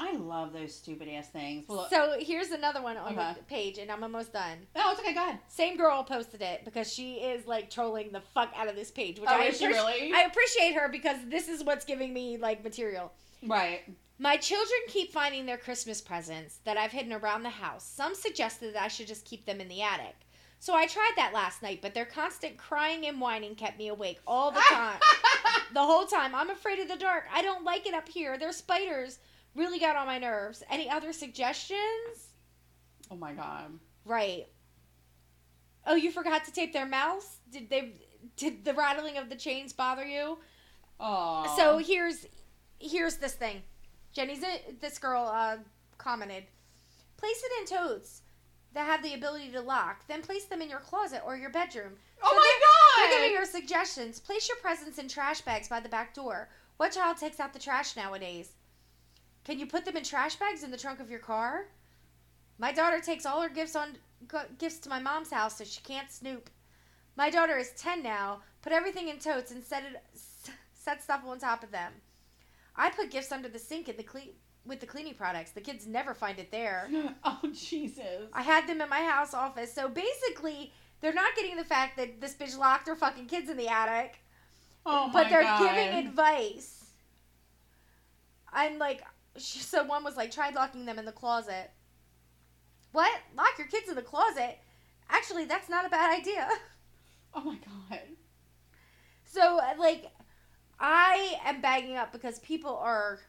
I love those stupid ass things. Well, So here's another one on Okay. the uh-huh. page, and I'm almost done. no, it's okay. Go ahead. Same girl posted it because she is like trolling the fuck out of this page, which Oh, I, is she appreci- really? I appreciate her because this is what's giving me like material. Right. My children keep finding their Christmas presents that I've hidden around the house. Some suggested that I should just keep them in the attic. So I tried that last night, but their constant crying and whining kept me awake all the time. the whole time. I'm afraid of the dark. I don't like it up here. Their spiders really got on my nerves. Any other suggestions? oh my god. Right. Oh, you forgot to tape their mouths? Did they did the rattling of the chains bother you? Oh. So here's here's this thing. Jenny's this girl uh, commented. Place it in totes that have the ability to lock. Then place them in your closet or your bedroom. Oh So my They're god. giving her suggestions. Place your presents in trash bags by the back door. What child takes out the trash nowadays? Can you put them in trash bags in the trunk of your car? My daughter takes all her gifts on gifts to my mom's house so she can't snoop. My daughter is 10 now. Put everything in totes and set it set stuff on top of them. I put gifts under the sink in the cle- with the cleaning products. The kids never find it there. oh Jesus. I had them in my house office. So basically, they're not getting the fact that this bitch locked her fucking kids in the attic, Oh but they're god. giving advice. I'm like, so one was like, tried locking them in the closet. What? Lock your kids in the closet? Actually, that's not a bad idea. Oh my god. So, uh, like, I am bagging up because people are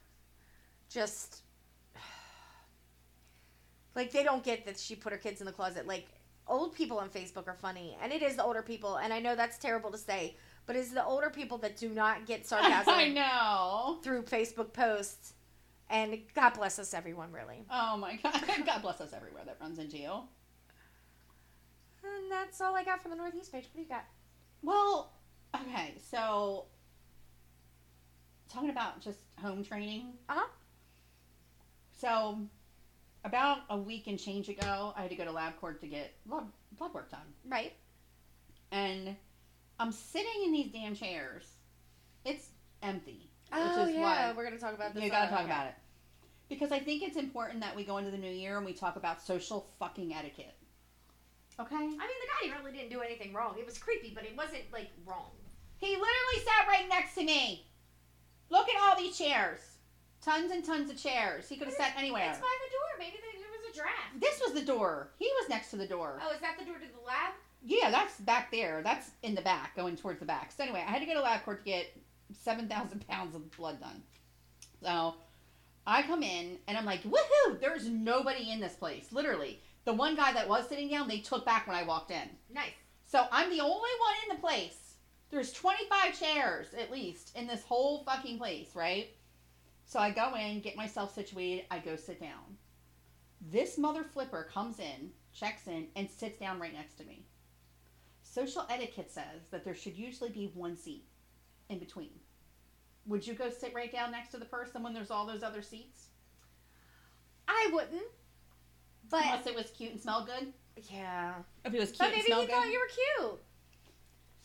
just like they don't get that she put her kids in the closet. Like, old people on Facebook are funny, and it is the older people, and I know that's terrible to say, but it's the older people that do not get sarcasm. I know. through Facebook posts. And God bless us, everyone, really. Oh my god. God bless us everywhere that runs into you. And that's all I got from the Northeast page. What do you got? Well, okay, so talking about just home training. Uh-huh. So about a week and change ago, I had to go to LabCorp to get blood, blood work done. Right. And I'm sitting in these damn chairs. It's empty. Oh, which is yeah. why We're going to talk about this. you gotta uh, talk okay. about it. Because I think it's important that we go into the new year and we talk about social fucking etiquette. Okay? I mean, the guy really didn't do anything wrong. It was creepy, but it wasn't like wrong. He literally sat right next to me. Look at all these chairs. Tons and tons of chairs. He could have sat anywhere. It's by the door. Maybe there was a draft. This was the door. He was next to the door. Oh, is that the door to the lab? Yeah, that's back there. That's in the back, going towards the back. So anyway, I had to go to LabCorp to get 7,000 pounds of blood done. So I come in and I'm like, woohoo! There's nobody in this place. Literally. The one guy that was sitting down, they took back when I walked in. Nice. So I'm the only one in the place. There's 25 chairs at least in this whole fucking place, right? So I go in, get myself situated, I go sit down. This mother flipper comes in, checks in, and sits down right next to me. Social etiquette says that there should usually be one seat in between. Would you go sit right down next to the person when there's all those other seats? I wouldn't. But Unless it was cute and smelled good? yeah. If it was cute But and maybe he smelled good? thought you were cute.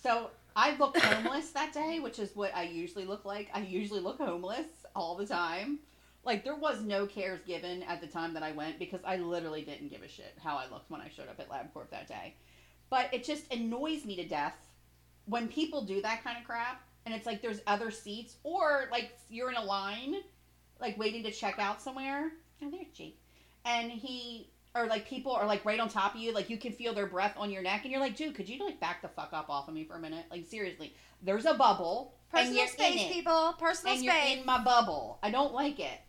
So I looked homeless that day, which is what I usually look like. I usually look homeless all the time. Like there was no cares given at the time that I went because I literally didn't give a shit how I looked when I showed up at LabCorp that day. But it just annoys me to death when people do that kind of crap and it's like there's other seats or like you're in a line like waiting to check out somewhere. Oh, there's Jake. And he or like people are like right on top of you, like you can feel their breath on your neck, and you're like, dude, could you like back the fuck up off of me for a minute? Like seriously, there's a bubble. Personal space, people. Personal and space. you're in my bubble. I don't like it.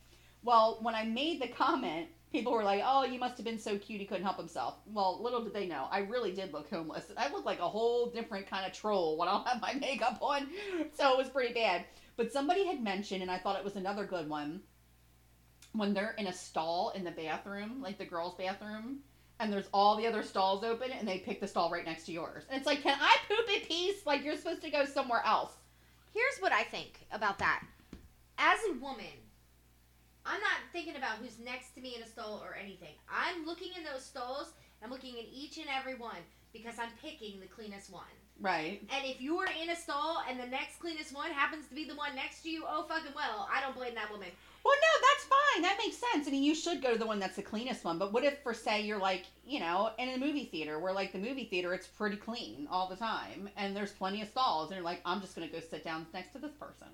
Well, when I made the comment, people were like, "Oh, you must have been so cute he couldn't help himself." Well, little did they know, I really did look homeless. I looked like a whole different kind of troll when I don't have my makeup on, so it was pretty bad. But somebody had mentioned, and I thought it was another good one, when they're in a stall in the bathroom, like the girls' bathroom. And there's all the other stalls open, and they pick the stall right next to yours. And it's like, can I poop in peace? Like you're supposed to go somewhere else. Here's what I think about that. As a woman, I'm not thinking about who's next to me in a stall or anything. I'm looking in those stalls. I'm looking in each and every one because I'm picking the cleanest one. Right. And if you are in a stall and the next cleanest one happens to be the one next to you, oh fucking well, I don't blame that woman. Well, no, that's fine. That makes sense. I mean, you should go to the one that's the cleanest one. But what if, for say, you're like, you know, in a movie theater where, like, the movie theater, it's pretty clean all the time, and there's plenty of stalls, and you're like, I'm just gonna go sit down next to this person.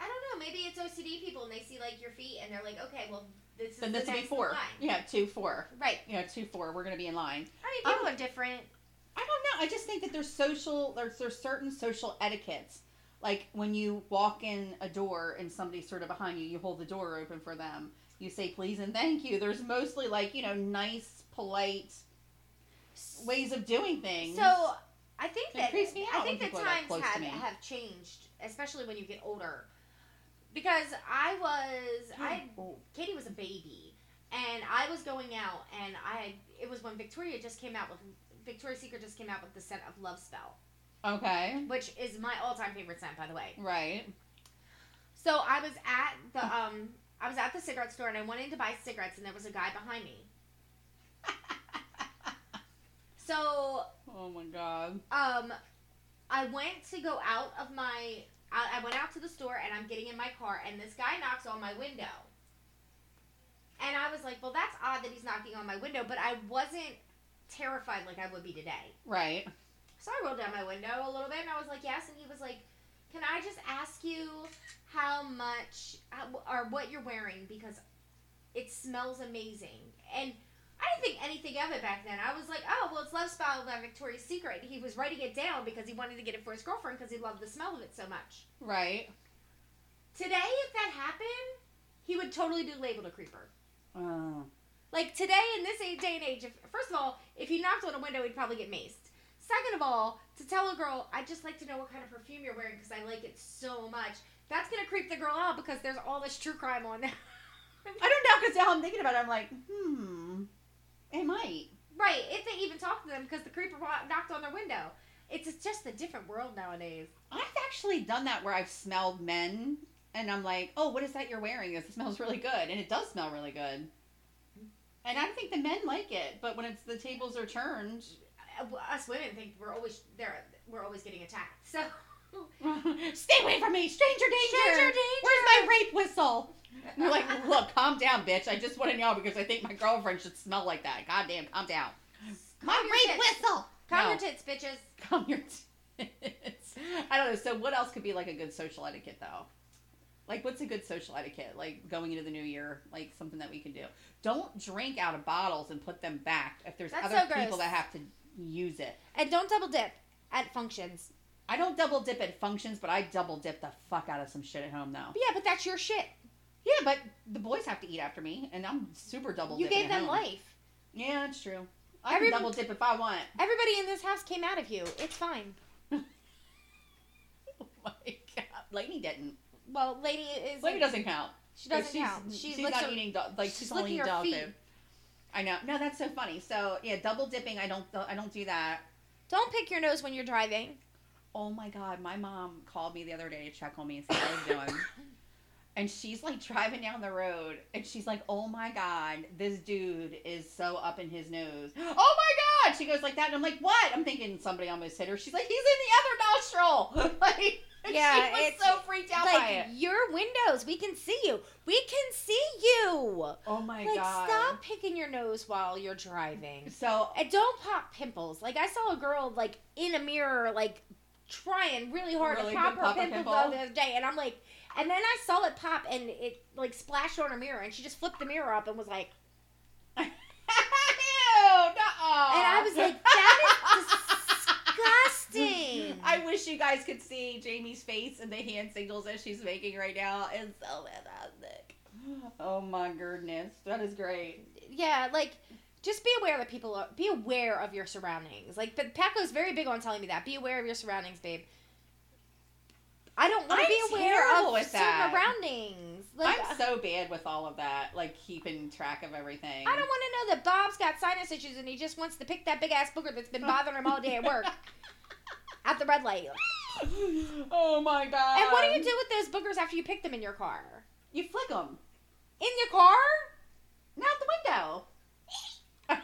I don't know. Maybe it's OCD people and they see like your feet and they're like, okay, well, this is Then the this will be four. line. Yeah, two, four. Right. Yeah, two, four. We're gonna be in line. I mean, people um, are different. I don't know. I just think that there's social. There's there's certain social etiquettes. Like when you walk in a door and somebody's sort of behind you, you hold the door open for them. You say please and thank you. There's mostly like you know nice, polite ways of doing things. So I think that I think that times have have changed, especially when you get older. Because I was hmm. I Katie was a baby, and I was going out, and I it was when Victoria just came out with Victoria's Secret just came out with the scent of Love Spell, Okay. which is my all time favorite scent, by the way. Right. So I was at the um I was at the cigarette store and I went in to buy cigarettes and there was a guy behind me. So Oh my god. um I went to go out of my I, I went out to the store and I'm getting in my car and this guy knocks on my window. And I was like, well that's odd that he's knocking on my window, but I wasn't terrified like I would be today. Right. So I rolled down my window a little bit and I was like, yes. And he was like, can I just ask you how much or what you're wearing because it smells amazing. And I didn't think anything of it back then. I was like, oh, well, it's Love Spell by Victoria's Secret. He was writing it down because he wanted to get it for his girlfriend because he loved the smell of it so much. Right. Today, if that happened, he would totally be labeled a creeper. Oh. Like today in this day and age, if, first of all, if he knocked on a window, he'd probably get maced. Second of all, to tell a girl, I'd just like to know what kind of perfume you're wearing because I like it so much. That's gonna creep the girl out because there's all this true crime on there. I don't know because now I'm thinking about it. I'm like, hmm. It might. right? If they even talk to them because the creeper knocked on their window. It's just a different world nowadays. I've actually done that where I've smelled men and I'm like, oh, what is that you're wearing? This smells really good. And it does smell really good. And I don't think the men like it, but when it's the tables are turned, Us women think we're always there. We're always getting attacked. So stay away from me, stranger danger. Stranger danger. Where's my rape whistle? And they're like, look, calm down, bitch. I just want to know because I think my girlfriend should smell like that. Goddamn, calm down. My Calm your rape tits. whistle. calm No. your tits, bitches. Calm your tits. I don't know. So, what else could be like a good social etiquette, though? Like, what's a good social etiquette? Like going into the new year, like something that we can do. Don't drink out of bottles and put them back if there's That's other so people that have to use it. And don't double dip at functions. I don't double dip at functions, but I double dip the fuck out of some shit at home, though. But yeah, but that's your shit. Yeah, but the boys have to eat after me, and I'm super double You gave them home. life. Yeah, that's true. I Every- can double dip if I want. Everybody in this house came out of you. It's fine. Oh my god, Lainey didn't. Well, lady is. Lainey doesn't count. She doesn't she's, count. She she's not her- eating dog. Like she's, she's only licking her dog feet. food. I know. No, that's so funny. So yeah, double dipping. I don't. I don't do that. Don't pick your nose when you're driving. Oh my god, my mom called me the other day to check on me and see how I was doing. And she's like driving down the road, and she's like, "Oh my god, this dude is so up in his nose." Oh my god, she goes like that, and I'm like, "What?" I'm thinking somebody almost hit her. She's like, "He's in the other nostril." like, Yeah, she was it's so freaked out by like it. your windows, we can see you. We can see you. Oh my god. like god. stop picking your nose while you're driving. So And don't pop pimples. Like I saw a girl like in a mirror like trying really hard Really to pop her pop a pimples pimple? the other day, and I'm like, and then I saw it pop and it like splashed on her mirror, and she just flipped the mirror up and was like, ew, And I was like, that is disgusting. I wish you guys could see Jamie's face and the hand signals that she's making right now. It's so fantastic. Oh my goodness, that is great. yeah, like just be aware that people are, be aware of your surroundings. Like, but Paco's very big on telling me that. Be aware of your surroundings, babe. I don't want to be aware of with certain that. surroundings. Like, I'm uh, so bad with all of that, like keeping track of everything. I don't want to know that Bob's got sinus issues and he just wants to pick that big ass booger that's been bothering him all day at work at the red light. oh my god! And what do you do with those boogers after you pick them in your car? You flick them In your car? Not the window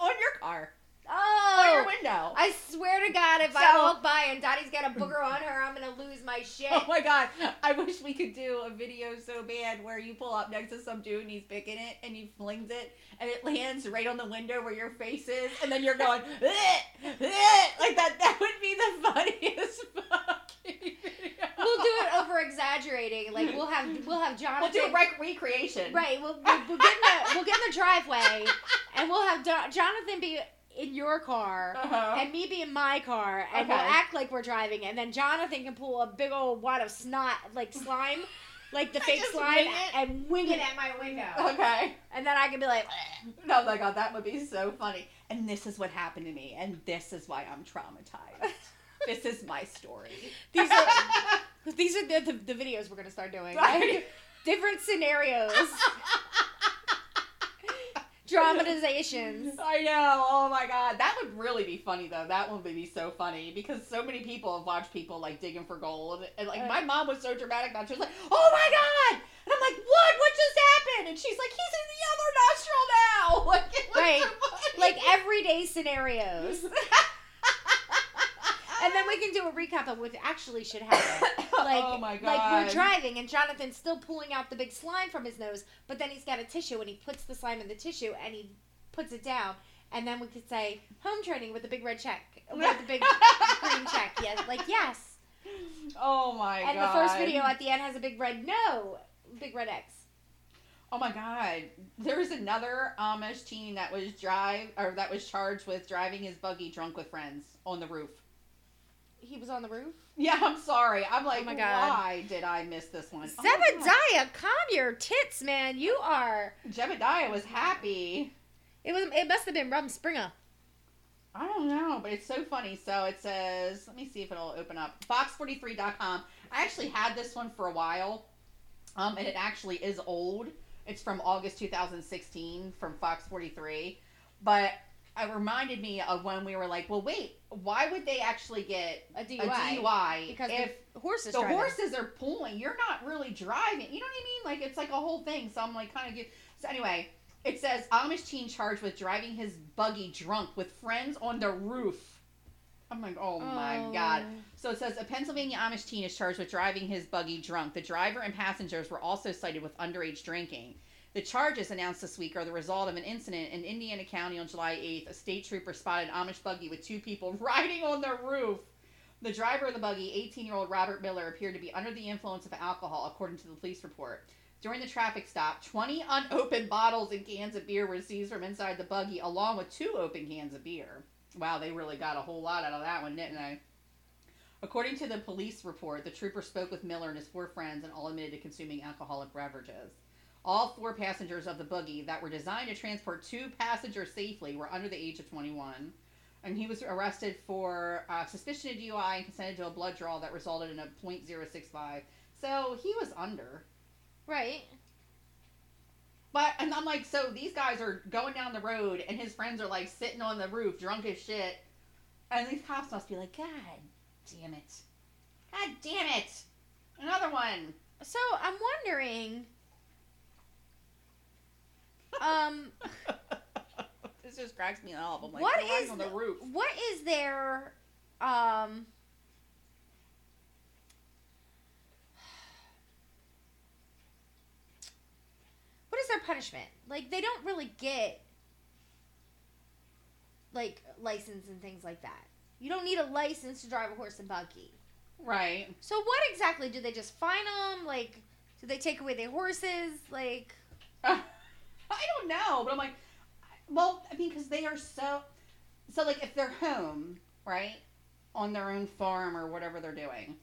on your car, Oh. your window. I swear to God, if I walk by and Dottie's got a booger on her, I'm gonna lose my shit. Oh my god! I wish we could do a video so bad where you pull up next to some dude and he's picking it and he flings it and it lands right on the window where your face is and then you're going "Eh, eh," like that. That would be the funniest fucking video. We'll do it over exaggerating. Like we'll have we'll have Jonathan. We'll do a rec- recreation. Right. We'll, we'll, we'll get in the we'll get in the driveway, and we'll have Do- Jonathan be in your car. Uh-huh. And me be in my car, and we'll act like we're driving, and then Jonathan can pull a big old wad of snot, like slime, like the fake slime, wing and wing it at my window. Okay. And then I can be like, No, my god, that would be so funny. And this is what happened to me, and this is why I'm traumatized. this is my story. these are these are the, the, the videos we're gonna start doing. Right. Different scenarios, dramatizations. I know. Oh my god, that would really be funny though. That one would be so funny because so many people have watched people like digging for gold, and like my mom was so dramatic about. it. She was like, "Oh my god!" and I'm like, "What? What just happened?" And she's like, "He's in the other nostril now." Like, it was Right. so. Like everyday scenarios. And then we can do a recap of what actually should happen. Like, oh my god! like we're driving and Jonathan's still pulling out the big slime from his nose, but then he's got a tissue and he puts the slime in the tissue and he puts it down. And then we could say home training with the big red check, with the big green check. Yes, like yes. Oh my and god! And the first video at the end has a big red no, big red X. Oh my god. There was another Amish teen that was drive or that was charged with driving his buggy drunk with friends on the roof. He was on the roof. Yeah, I'm sorry. I'm like, Oh my God. why did I miss this one? Oh Zebediah, calm your tits, man. You are. Jebediah was happy. It was. It must have been Rumspringa. I don't know, but it's so funny. So it says, let me see if it'll open up. Fox43.com. I actually had this one for a while, um, and it actually is old. It's from August 2016 from Fox 43. But it reminded me of when we were like, well, wait, why would they actually get A a DUI. DUI Because if the horses. the driving. horses are pulling. You're not really driving. You know what I mean? Like it's like a whole thing. So I'm like kind of get. So anyway, it says Amish teen charged with driving his buggy drunk with friends on the roof. I'm like, oh my oh. god. So it says a Pennsylvania Amish teen is charged with driving his buggy drunk. The driver and passengers were also cited with underage drinking. The charges announced this week are the result of an incident in Indiana County on July 8th. A state trooper spotted Amish buggy with two people riding on the roof. The driver of the buggy, 18 year old Robert Miller, appeared to be under the influence of alcohol, according to the police report. During the traffic stop, 20 unopened bottles and cans of beer were seized from inside the buggy, along with two open cans of beer. Wow, they really got a whole lot out of that one, didn't they? According to the police report, the trooper spoke with Miller and his four friends and all admitted to consuming alcoholic beverages. All four passengers of the buggy that were designed to transport two passengers safely were under the age of 21. And he was arrested for uh, suspicion of DUI and consented to a blood draw that resulted in a .065. So he was under. Right. But and I'm like, so these guys are going down the road, and his friends are like sitting on the roof, drunk as shit, and these cops must be like, God damn it, God damn it, another one. So I'm wondering. Um, this just cracks me up. I'm like, What is on the the- roof? what is their um? What is their punishment? Like they don't really get like license and things like that. You don't need a license to drive a horse and buggy. Right. So what exactly do they just fine them? Like, do they take away their horses? Like, I don't know, but I'm like, Well, I mean, because they are so. So, like, if they're home, right, on their own farm or whatever they're doing,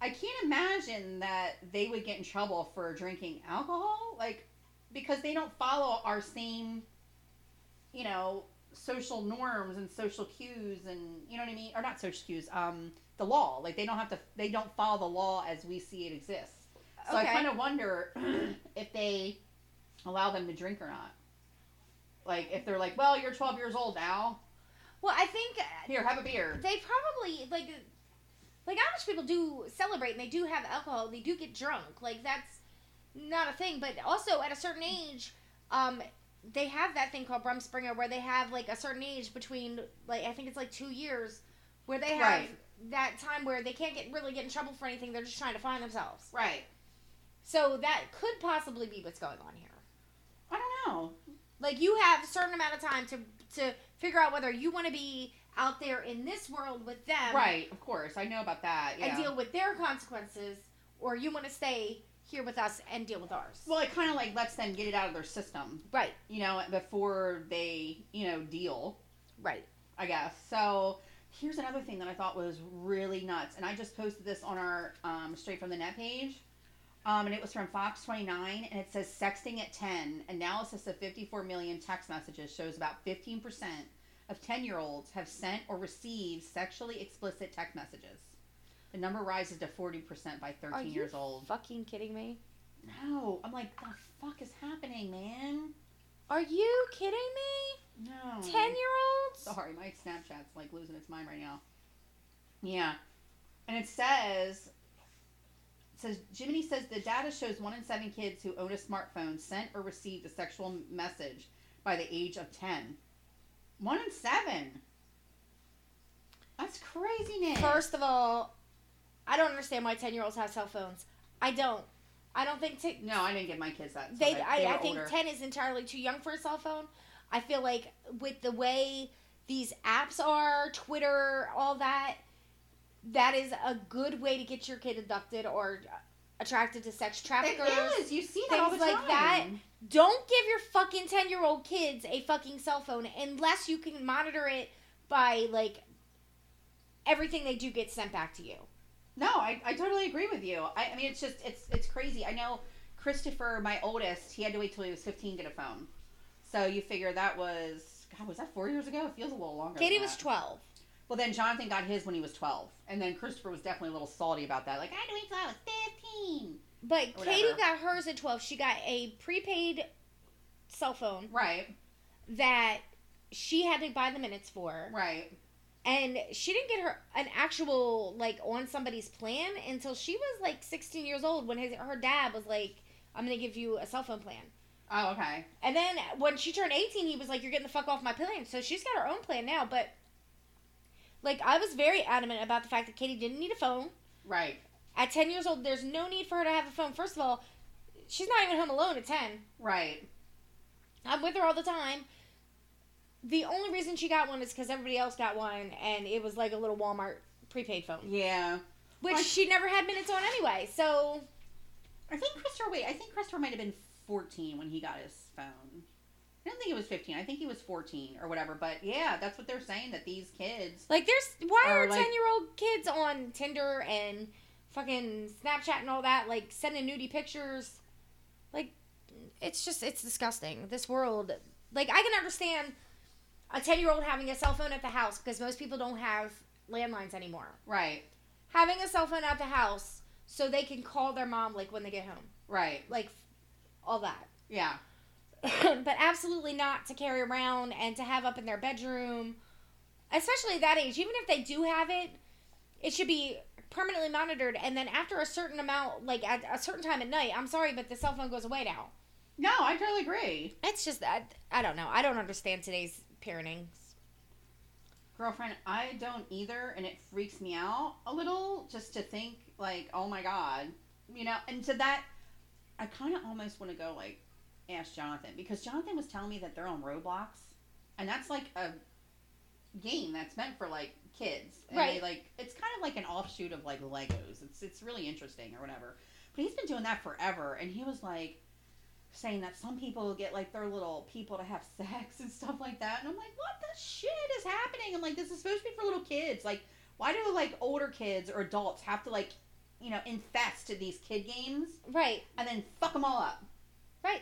I can't imagine that they would get in trouble for drinking alcohol. Like, because they don't follow our same, you know, social norms and social cues and, you know what I mean? Or not social cues, um, the law. Like, they don't have to, they don't follow the law as we see it exists. So Okay. I kind of wonder if they allow them to drink or not. Like if they're like, well, you're 12 years old now. Well, I think uh, Here, have a beer. they probably like like Amish people do celebrate and they do have alcohol. They do get drunk. Like that's not a thing. But also at a certain age, um, they have that thing called Rumspringa where they have like a certain age between like I think it's like two years where they have Right. that time where they can't get really get in trouble for anything. They're just trying to find themselves. Right. So that could possibly be what's going on here. Know. Like you have a certain amount of time to to figure out whether you want to be out there in this world with them, Right. Of course, I know about that. Yeah. and deal with their consequences, or you want to stay here with us and deal with ours. well, it kind of like lets them get it out of their system, right, you know, before they, you know, deal. right. I guess. So here's another thing that I thought was really nuts, and I just posted this on our um, straight from the net page. Um, and it was from Fox 29, and it says sexting at 10. Analysis of 54 million text messages shows about 15% of 10 year olds have sent or received sexually explicit text messages. The number rises to 40% by 13 Are you years old. Fucking kidding me? No, I'm like, the fuck is happening, man? Are you kidding me? No. Ten year olds? Sorry, my Snapchat's like losing its mind right now. Yeah. And it says says Jiminy says the data shows one in seven kids who own a smartphone sent or received a sexual message by the age of ten. One in seven. That's craziness. First of all, I don't understand why ten year olds have cell phones. I don't. I don't think t- no, I didn't give my kids that. they. I, they I think older. ten is entirely too young for a cell phone. I feel like with the way these apps are, Twitter, all that, that is a good way to get your kid abducted or attracted to sex traffickers. It is. You see that all the things like time. that. Don't give your fucking 10 year old kids a fucking cell phone unless you can monitor it by, like, everything they do gets sent back to you. No, I, I totally agree with you. I, I mean, it's just it's it's crazy. I know Christopher, my oldest, he had to wait till he was fifteen to get a phone. So you figure that was God, was that four years ago? It feels a little longer. Katie was that. 12. Well, then Jonathan got his when he was twelve, and then Christopher was definitely a little salty about that. Like I to wait till I was fifteen. But Katie got hers at 12. She got a prepaid cell phone Right, that she had to buy the minutes for. right. And she didn't get her an actual, like, on somebody's plan until she was, like, 16 years old when his, her dad was like, I'm going to give you a cell phone plan. Oh, okay. And then when she turned 18, he was like, You're getting the fuck off my plan. So she's got her own plan now. But, like, I was very adamant about the fact that Katie didn't need a phone. Right, At 10 years old, there's no need for her to have a phone. First of all, she's not even home alone at 10. right. I'm with her all the time. The only reason she got one is because everybody else got one, and it was like a little Walmart prepaid phone, Yeah. which Well, she never had minutes on anyway. So, I think Christopher. Wait, I think Christopher might have been fourteen when he got his phone. I don't think it was fifteen. I think he was fourteen or whatever. But yeah, that's what they're saying that these kids. like, there's why are like- 10 year old kids on Tinder and fucking Snapchat and all that, like sending nudie pictures? Like, it's just, it's disgusting. This world, like, I can understand a 10 year old having a cell phone at the house because most people don't have landlines anymore. Right, Having a cell phone at the house so they can call their mom, like, when they get home. right. like all that. Yeah, but absolutely not to carry around and to have up in their bedroom, especially at that age. Even if they do have it, it should be permanently monitored. And then after a certain amount, like at a certain time at night, I'm sorry, but the cell phone goes away now. no, I totally agree. It's just that I don't know. I don't understand today's parenting. Girlfriend, I don't either, and it freaks me out a little just to think, like, oh my god. You know, and to that, I kind of almost want to go, like, ask Jonathan, because Jonathan was telling me that they're on Roblox, and that's like a game that's meant for, like, kids. And Right. They, like, it's kind of like an offshoot of, like, Legos. It's, it's really interesting or whatever. But he's been doing that forever, and he was like, saying that some people get like their little people to have sex and stuff like that, and I'm like, what the shit is happening? I'm like, this is supposed to be for little kids. Like, why do like older kids or adults have to like, you know, infest these kid games Right. and then fuck them all up? Right.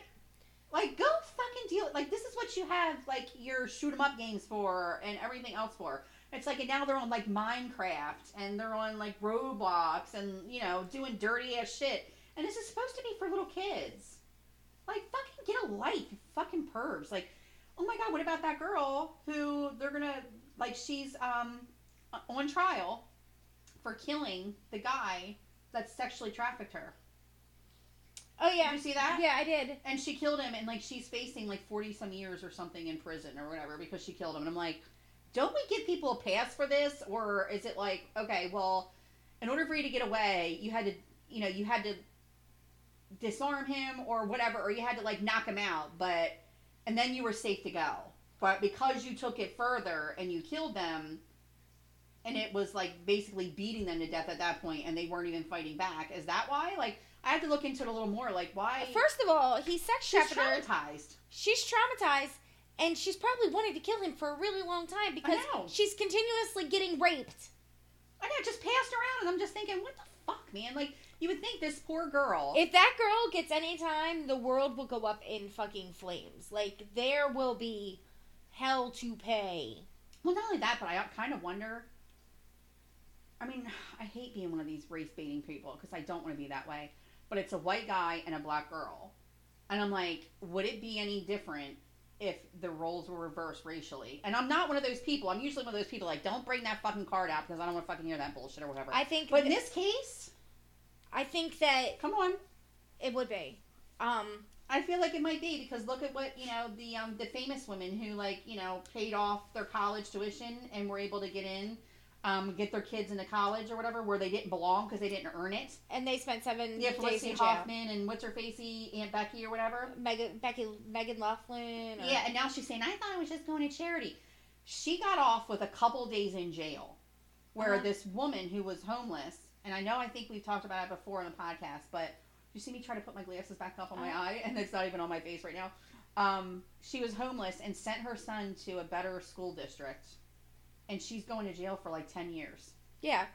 Like, go fucking deal. Like, this is what you have like your shoot 'em up games for and everything else for. It's like, and now they're on like Minecraft and they're on like Roblox and you know doing dirty ass shit. And this is supposed to be for little kids. Like, fucking get a life, you fucking pervs. Like, oh my god, what about that girl who they're gonna like? She's um on trial for killing the guy that sexually trafficked her. Oh yeah. Did you see that? Yeah, I did. And she killed him, and like she's facing like forty some years or something in prison or whatever because she killed him. And I'm like, don't we give people a pass for this, or is it like, okay, well, in order for you to get away, you had to, you know, you had to disarm him or whatever, or you had to like knock him out, but and then you were safe to go. But because you took it further and you killed them, and it was like basically beating them to death at that point, and they weren't even fighting back. Is that why? Like, I had to look into it a little more. Like, why? First of all, he sex she's trafficked her. traumatized. She's traumatized, and she's probably wanted to kill him for a really long time because she's continuously getting raped. I know, just passed around, and I'm just thinking, what the fuck, man? Like, you would think this poor girl. If that girl gets any time, the world will go up in fucking flames. Like there will be hell to pay. well, not only that, but I kind of wonder. I mean, I hate being one of these race baiting people because I don't want to be that way. But it's a white guy and a black girl, and I'm like, would it be any different if the roles were reversed racially? And I'm not one of those people. I'm usually one of those people like, don't bring that fucking card out because I don't want to fucking hear that bullshit or whatever. I think. but in this case, I think that come on. it would be. Um. I feel like it might be because look at what you know the um the famous women who like you know paid off their college tuition and were able to get in, um get their kids into college or whatever where they didn't belong because they didn't earn it. And they spent seven Yeah, days Felicity in jail. Huffman and what's her facey Aunt Becky or whatever. Megan, Becky, Megan Loughlin. Or, Yeah, and now she's saying I thought I was just going to charity. She got off with a couple days in jail, where Uh-huh. this woman who was homeless, and I know I think we've talked about it before on the podcast, but you see me try to put my glasses back up on my Uh-huh. eye, and it's not even on my face right now. Um, she was homeless and sent her son to a better school district, and she's going to jail for like ten years. Yeah.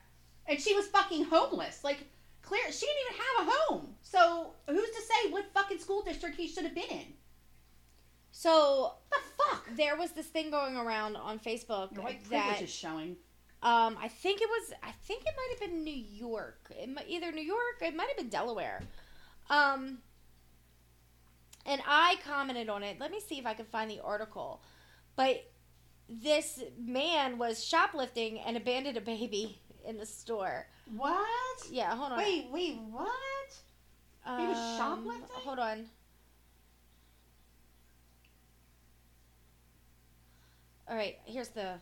And she was fucking homeless. Like, clear, she didn't even have a home. So who's to say what fucking school district he should have been in? So The fuck? there was this thing going around on Facebook Your white that privilege is showing. Um, I think it was. I think it might have been New York. It might, either New York. It might have been Delaware. Um, and I commented on it. Let me see if I can find the article. But this man was shoplifting and abandoned a baby in the store. What? Yeah, hold on. Wait, wait, what? he was Um, shoplifting? Hold on. All right, here's the.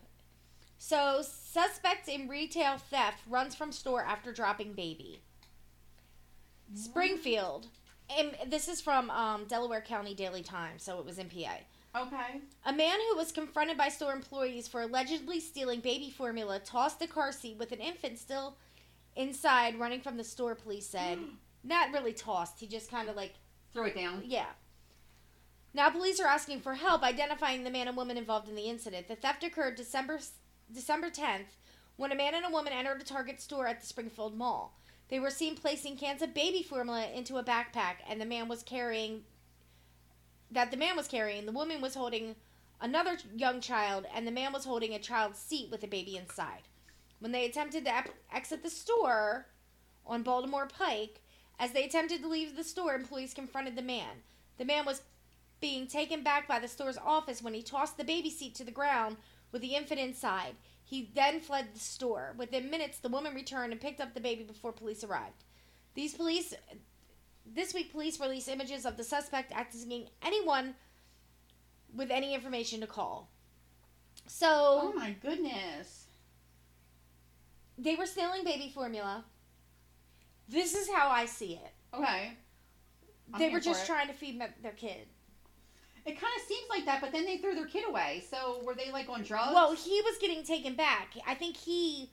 So, suspect in retail theft runs from store after dropping baby. Springfield. And this is from um, Delaware County Daily Times, so it was in PA. Okay. A man who was confronted by store employees for allegedly stealing baby formula tossed a car seat with an infant still inside running from the store, police said. Not really tossed, he just kind of like, Throw it down. yeah. Now police are asking for help identifying the man and woman involved in the incident. The theft occurred December December 10th when a man and a woman entered a Target store at the Springfield Mall. They were seen placing cans of baby formula into a backpack and the man was carrying that the man was carrying. The woman was holding another young child and the man was holding a child's seat with a baby inside. When they attempted to ep- exit the store on Baltimore Pike, as they attempted to leave the store, employees confronted the man. The man was being taken back by the store's office when he tossed the baby seat to the ground with the infant inside. He then fled the store. Within minutes, the woman returned and picked up the baby before police arrived. These police, this week, police released images of the suspect asking anyone with any information to call. So Oh my goodness. they were stealing baby formula. This is how I see it. Okay. I'm they were just trying to feed their kid. It kind of seems like that, but then they threw their kid away. So were they like on drugs? Well, he was getting taken back. I think he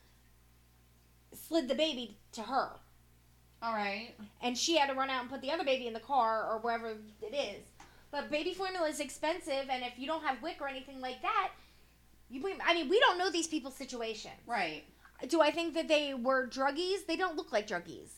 slid the baby to her. All right. and she had to run out and put the other baby in the car or wherever it is. But baby formula is expensive, and if you don't have WIC or anything like that, you. I mean, we don't know these people's situation. Right. Do I think that they were druggies? They don't look like druggies.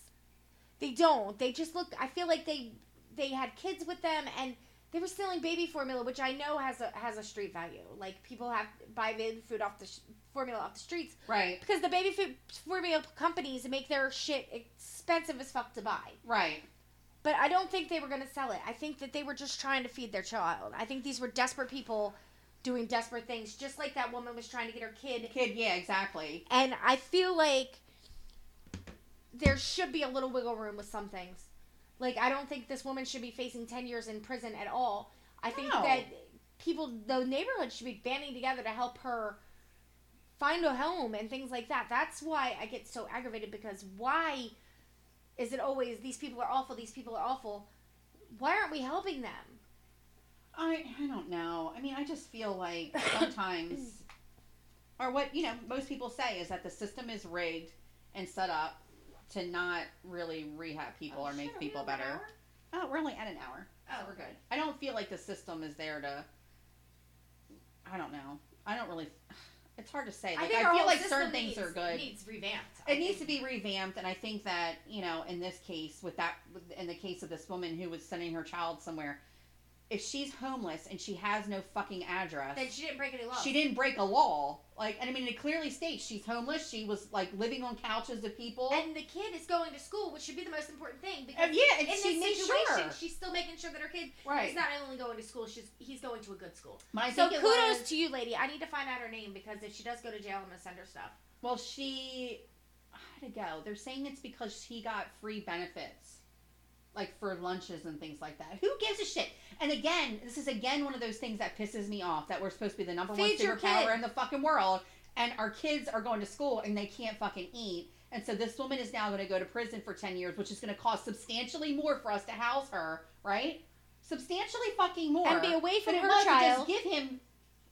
They don't. They just look. I feel like they they had kids with them and they were selling baby formula, which I know has a has a street value. Like people have buy baby food off the sh- formula off the streets Right. because the baby food formula companies make their shit expensive as fuck to buy. Right. But I don't think they were going to sell it. I think that they were just trying to feed their child. I think these were desperate people doing desperate things, just like that woman was trying to get her kid Kid. Yeah. Exactly. and I feel like there should be a little wiggle room with some things. Like I don't think this woman should be facing ten years in prison at all. I think No. that people, the neighborhood, should be banding together to help her find a home and things like that. That's why I get so aggravated because why is it always these people are awful? These people are awful. Why aren't we helping them? I I don't know. I mean, I just feel like sometimes, or what you know, most people say is that the system is rigged and set up to not really rehab people or make people better. Oh, we're only at an hour. Oh, we're good. I don't feel like the system is there to. I don't know. I don't really. It's hard to say. Like I, our feel like certain things needs- are good. Needs revamped. I It needs to be revamped, and I think that you know, in this case, with that, in the case of this woman who was sending her child somewhere, if she's homeless and she has no fucking address, Then she didn't break any law. she didn't break a law. Like, and I mean, it clearly states she's homeless. She was like living on couches of people. And the kid is going to school, which should be the most important thing. Because Uh, yeah, and in she this situation, sure. she's still making sure that her kid right. is not only going to school, she's he's going to a good school. I So kudos was- to you, lady. I need to find out her name because if she does go to jail, I'm gonna send her stuff. Well, she how'd it go? They're saying it's because he got free benefits, like for lunches and things like that. Who gives a shit? And again, this is again one of those things that pisses me off that we're supposed to be the number Feed one superpower in the fucking world, and our kids are going to school and they can't fucking eat. And so this woman is now going to go to prison for ten years, which is going to cost substantially more for us to house her, right? Substantially fucking more. And be away from her child. Just give him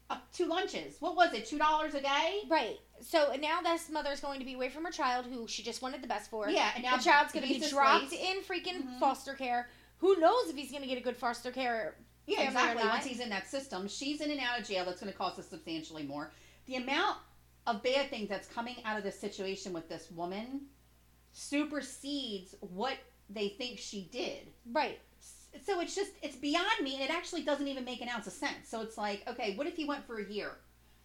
uh, two lunches. What was it? Two dollars a day? Right. So now this mother's going to be away from her child, who she just wanted the best for. Yeah, and now the child's going to be dropped displaced. in freaking Mhm. foster care. Who knows if he's going to get a good foster care? Yeah, exactly. Once he's in that system, she's in and out of jail. That's going to cost us substantially more. The amount of bad things that's coming out of this situation with this woman supersedes what they think she did. Right. So it's just it's beyond me, and it actually doesn't even make an ounce of sense. So it's like, okay, what if he went for a year?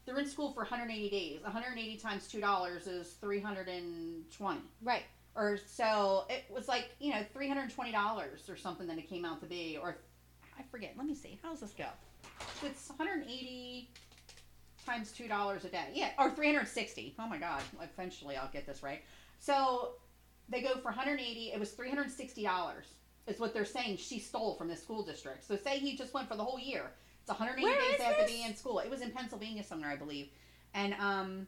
They're in school for 180 days. 180 times two dollars is 320 Right. or so it was like you know three hundred twenty dollars or something that it came out to be, or I forget. Let me see. How does this go? It's one hundred eighty times two dollars a day. Yeah, or three hundred sixty. Oh my god! Eventually, I'll get this right. So they go for one hundred eighty. It was three hundred sixty dollars. Is what they're saying she stole from the school district. So say he just went for the whole year. It's 180 Where days they have to be in school. It was in Pennsylvania somewhere, I believe. And um,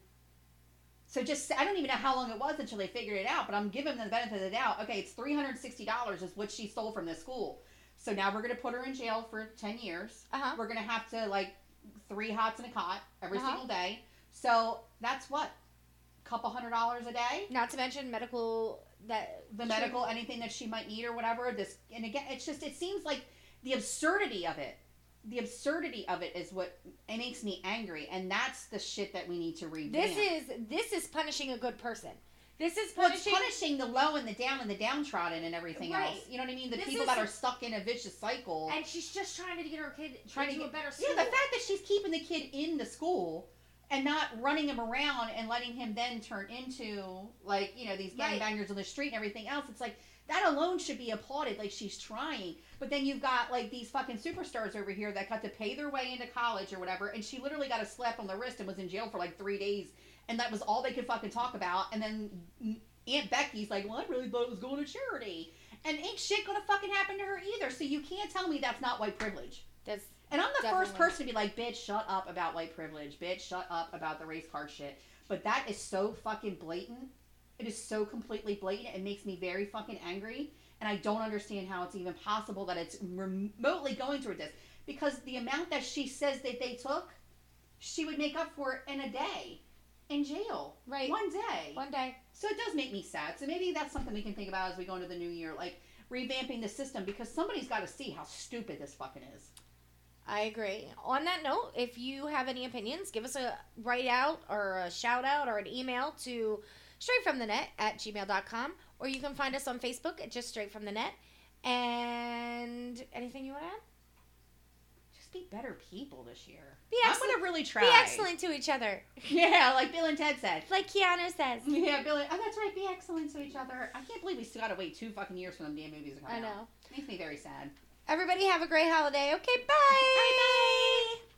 so just I don't even know how long it was until they figured it out, but I'm giving them the benefit of the doubt. Okay, it's three hundred sixty dollars is what she stole from this school. So now we're gonna put her in jail for ten years. Uh huh. We're gonna have to like three hots and a cot every Uh-huh. single day. So that's what couple hundred dollars a day. Not to mention medical that The medical, anything that she might need or whatever. This and again, it's just it seems like the absurdity of it. The absurdity of it is what it makes me angry, and that's the shit that we need to revamp. This is this is punishing a good person. This is Well, it's punishing. punishing the low and the down and the downtrodden and everything Right. else. You know what I mean? The This people that are stuck in a vicious cycle. and she's just trying to get her kid trying to get a better school. Yeah, the fact that she's keeping the kid in the school and not running him around and letting him then turn into like you know these Right. gangbangers on the street and everything else. It's like that alone should be applauded. Like she's trying, but then you've got like these fucking superstars over here that got to pay their way into college or whatever, and she literally got a slap on the wrist and was in jail for like three days, and that was all they could fucking talk about. And then Aunt Becky's like, "Well, I really thought it was going to charity." And ain't shit gonna fucking happen to her either. So you can't tell me that's not white privilege. That's And I'm the first person to be like, bitch, shut up about white privilege. Bitch, shut up about the race card shit. But that is so fucking blatant. It is so completely blatant. It makes me very fucking angry. And I don't understand how it's even possible that it's remotely going toward this. Because the amount that she says that they took, she would make up for it in a day. in jail. Right. One day. One day. So it does make me sad. So maybe that's something we can think about as we go into the new year, like revamping the system because somebody's got to see how stupid this fucking is. I agree. On that note, if you have any opinions, give us a write out or a shout out or an email to straightfromthenet at gmail.com or you can find us on Facebook at just straight from the net. And anything you want to add? Just be better people this year. Be I'm excellent. gonna really try. Be excellent to each other. Yeah, like Bill and Ted said. Like Keanu says. Yeah, Bill. Oh, that's right. Be excellent to each other. I can't believe we still got to wait two fucking years for them damn movies to come out. I out. know. Makes me very sad. Everybody have a great holiday. Okay, bye. Bye. bye.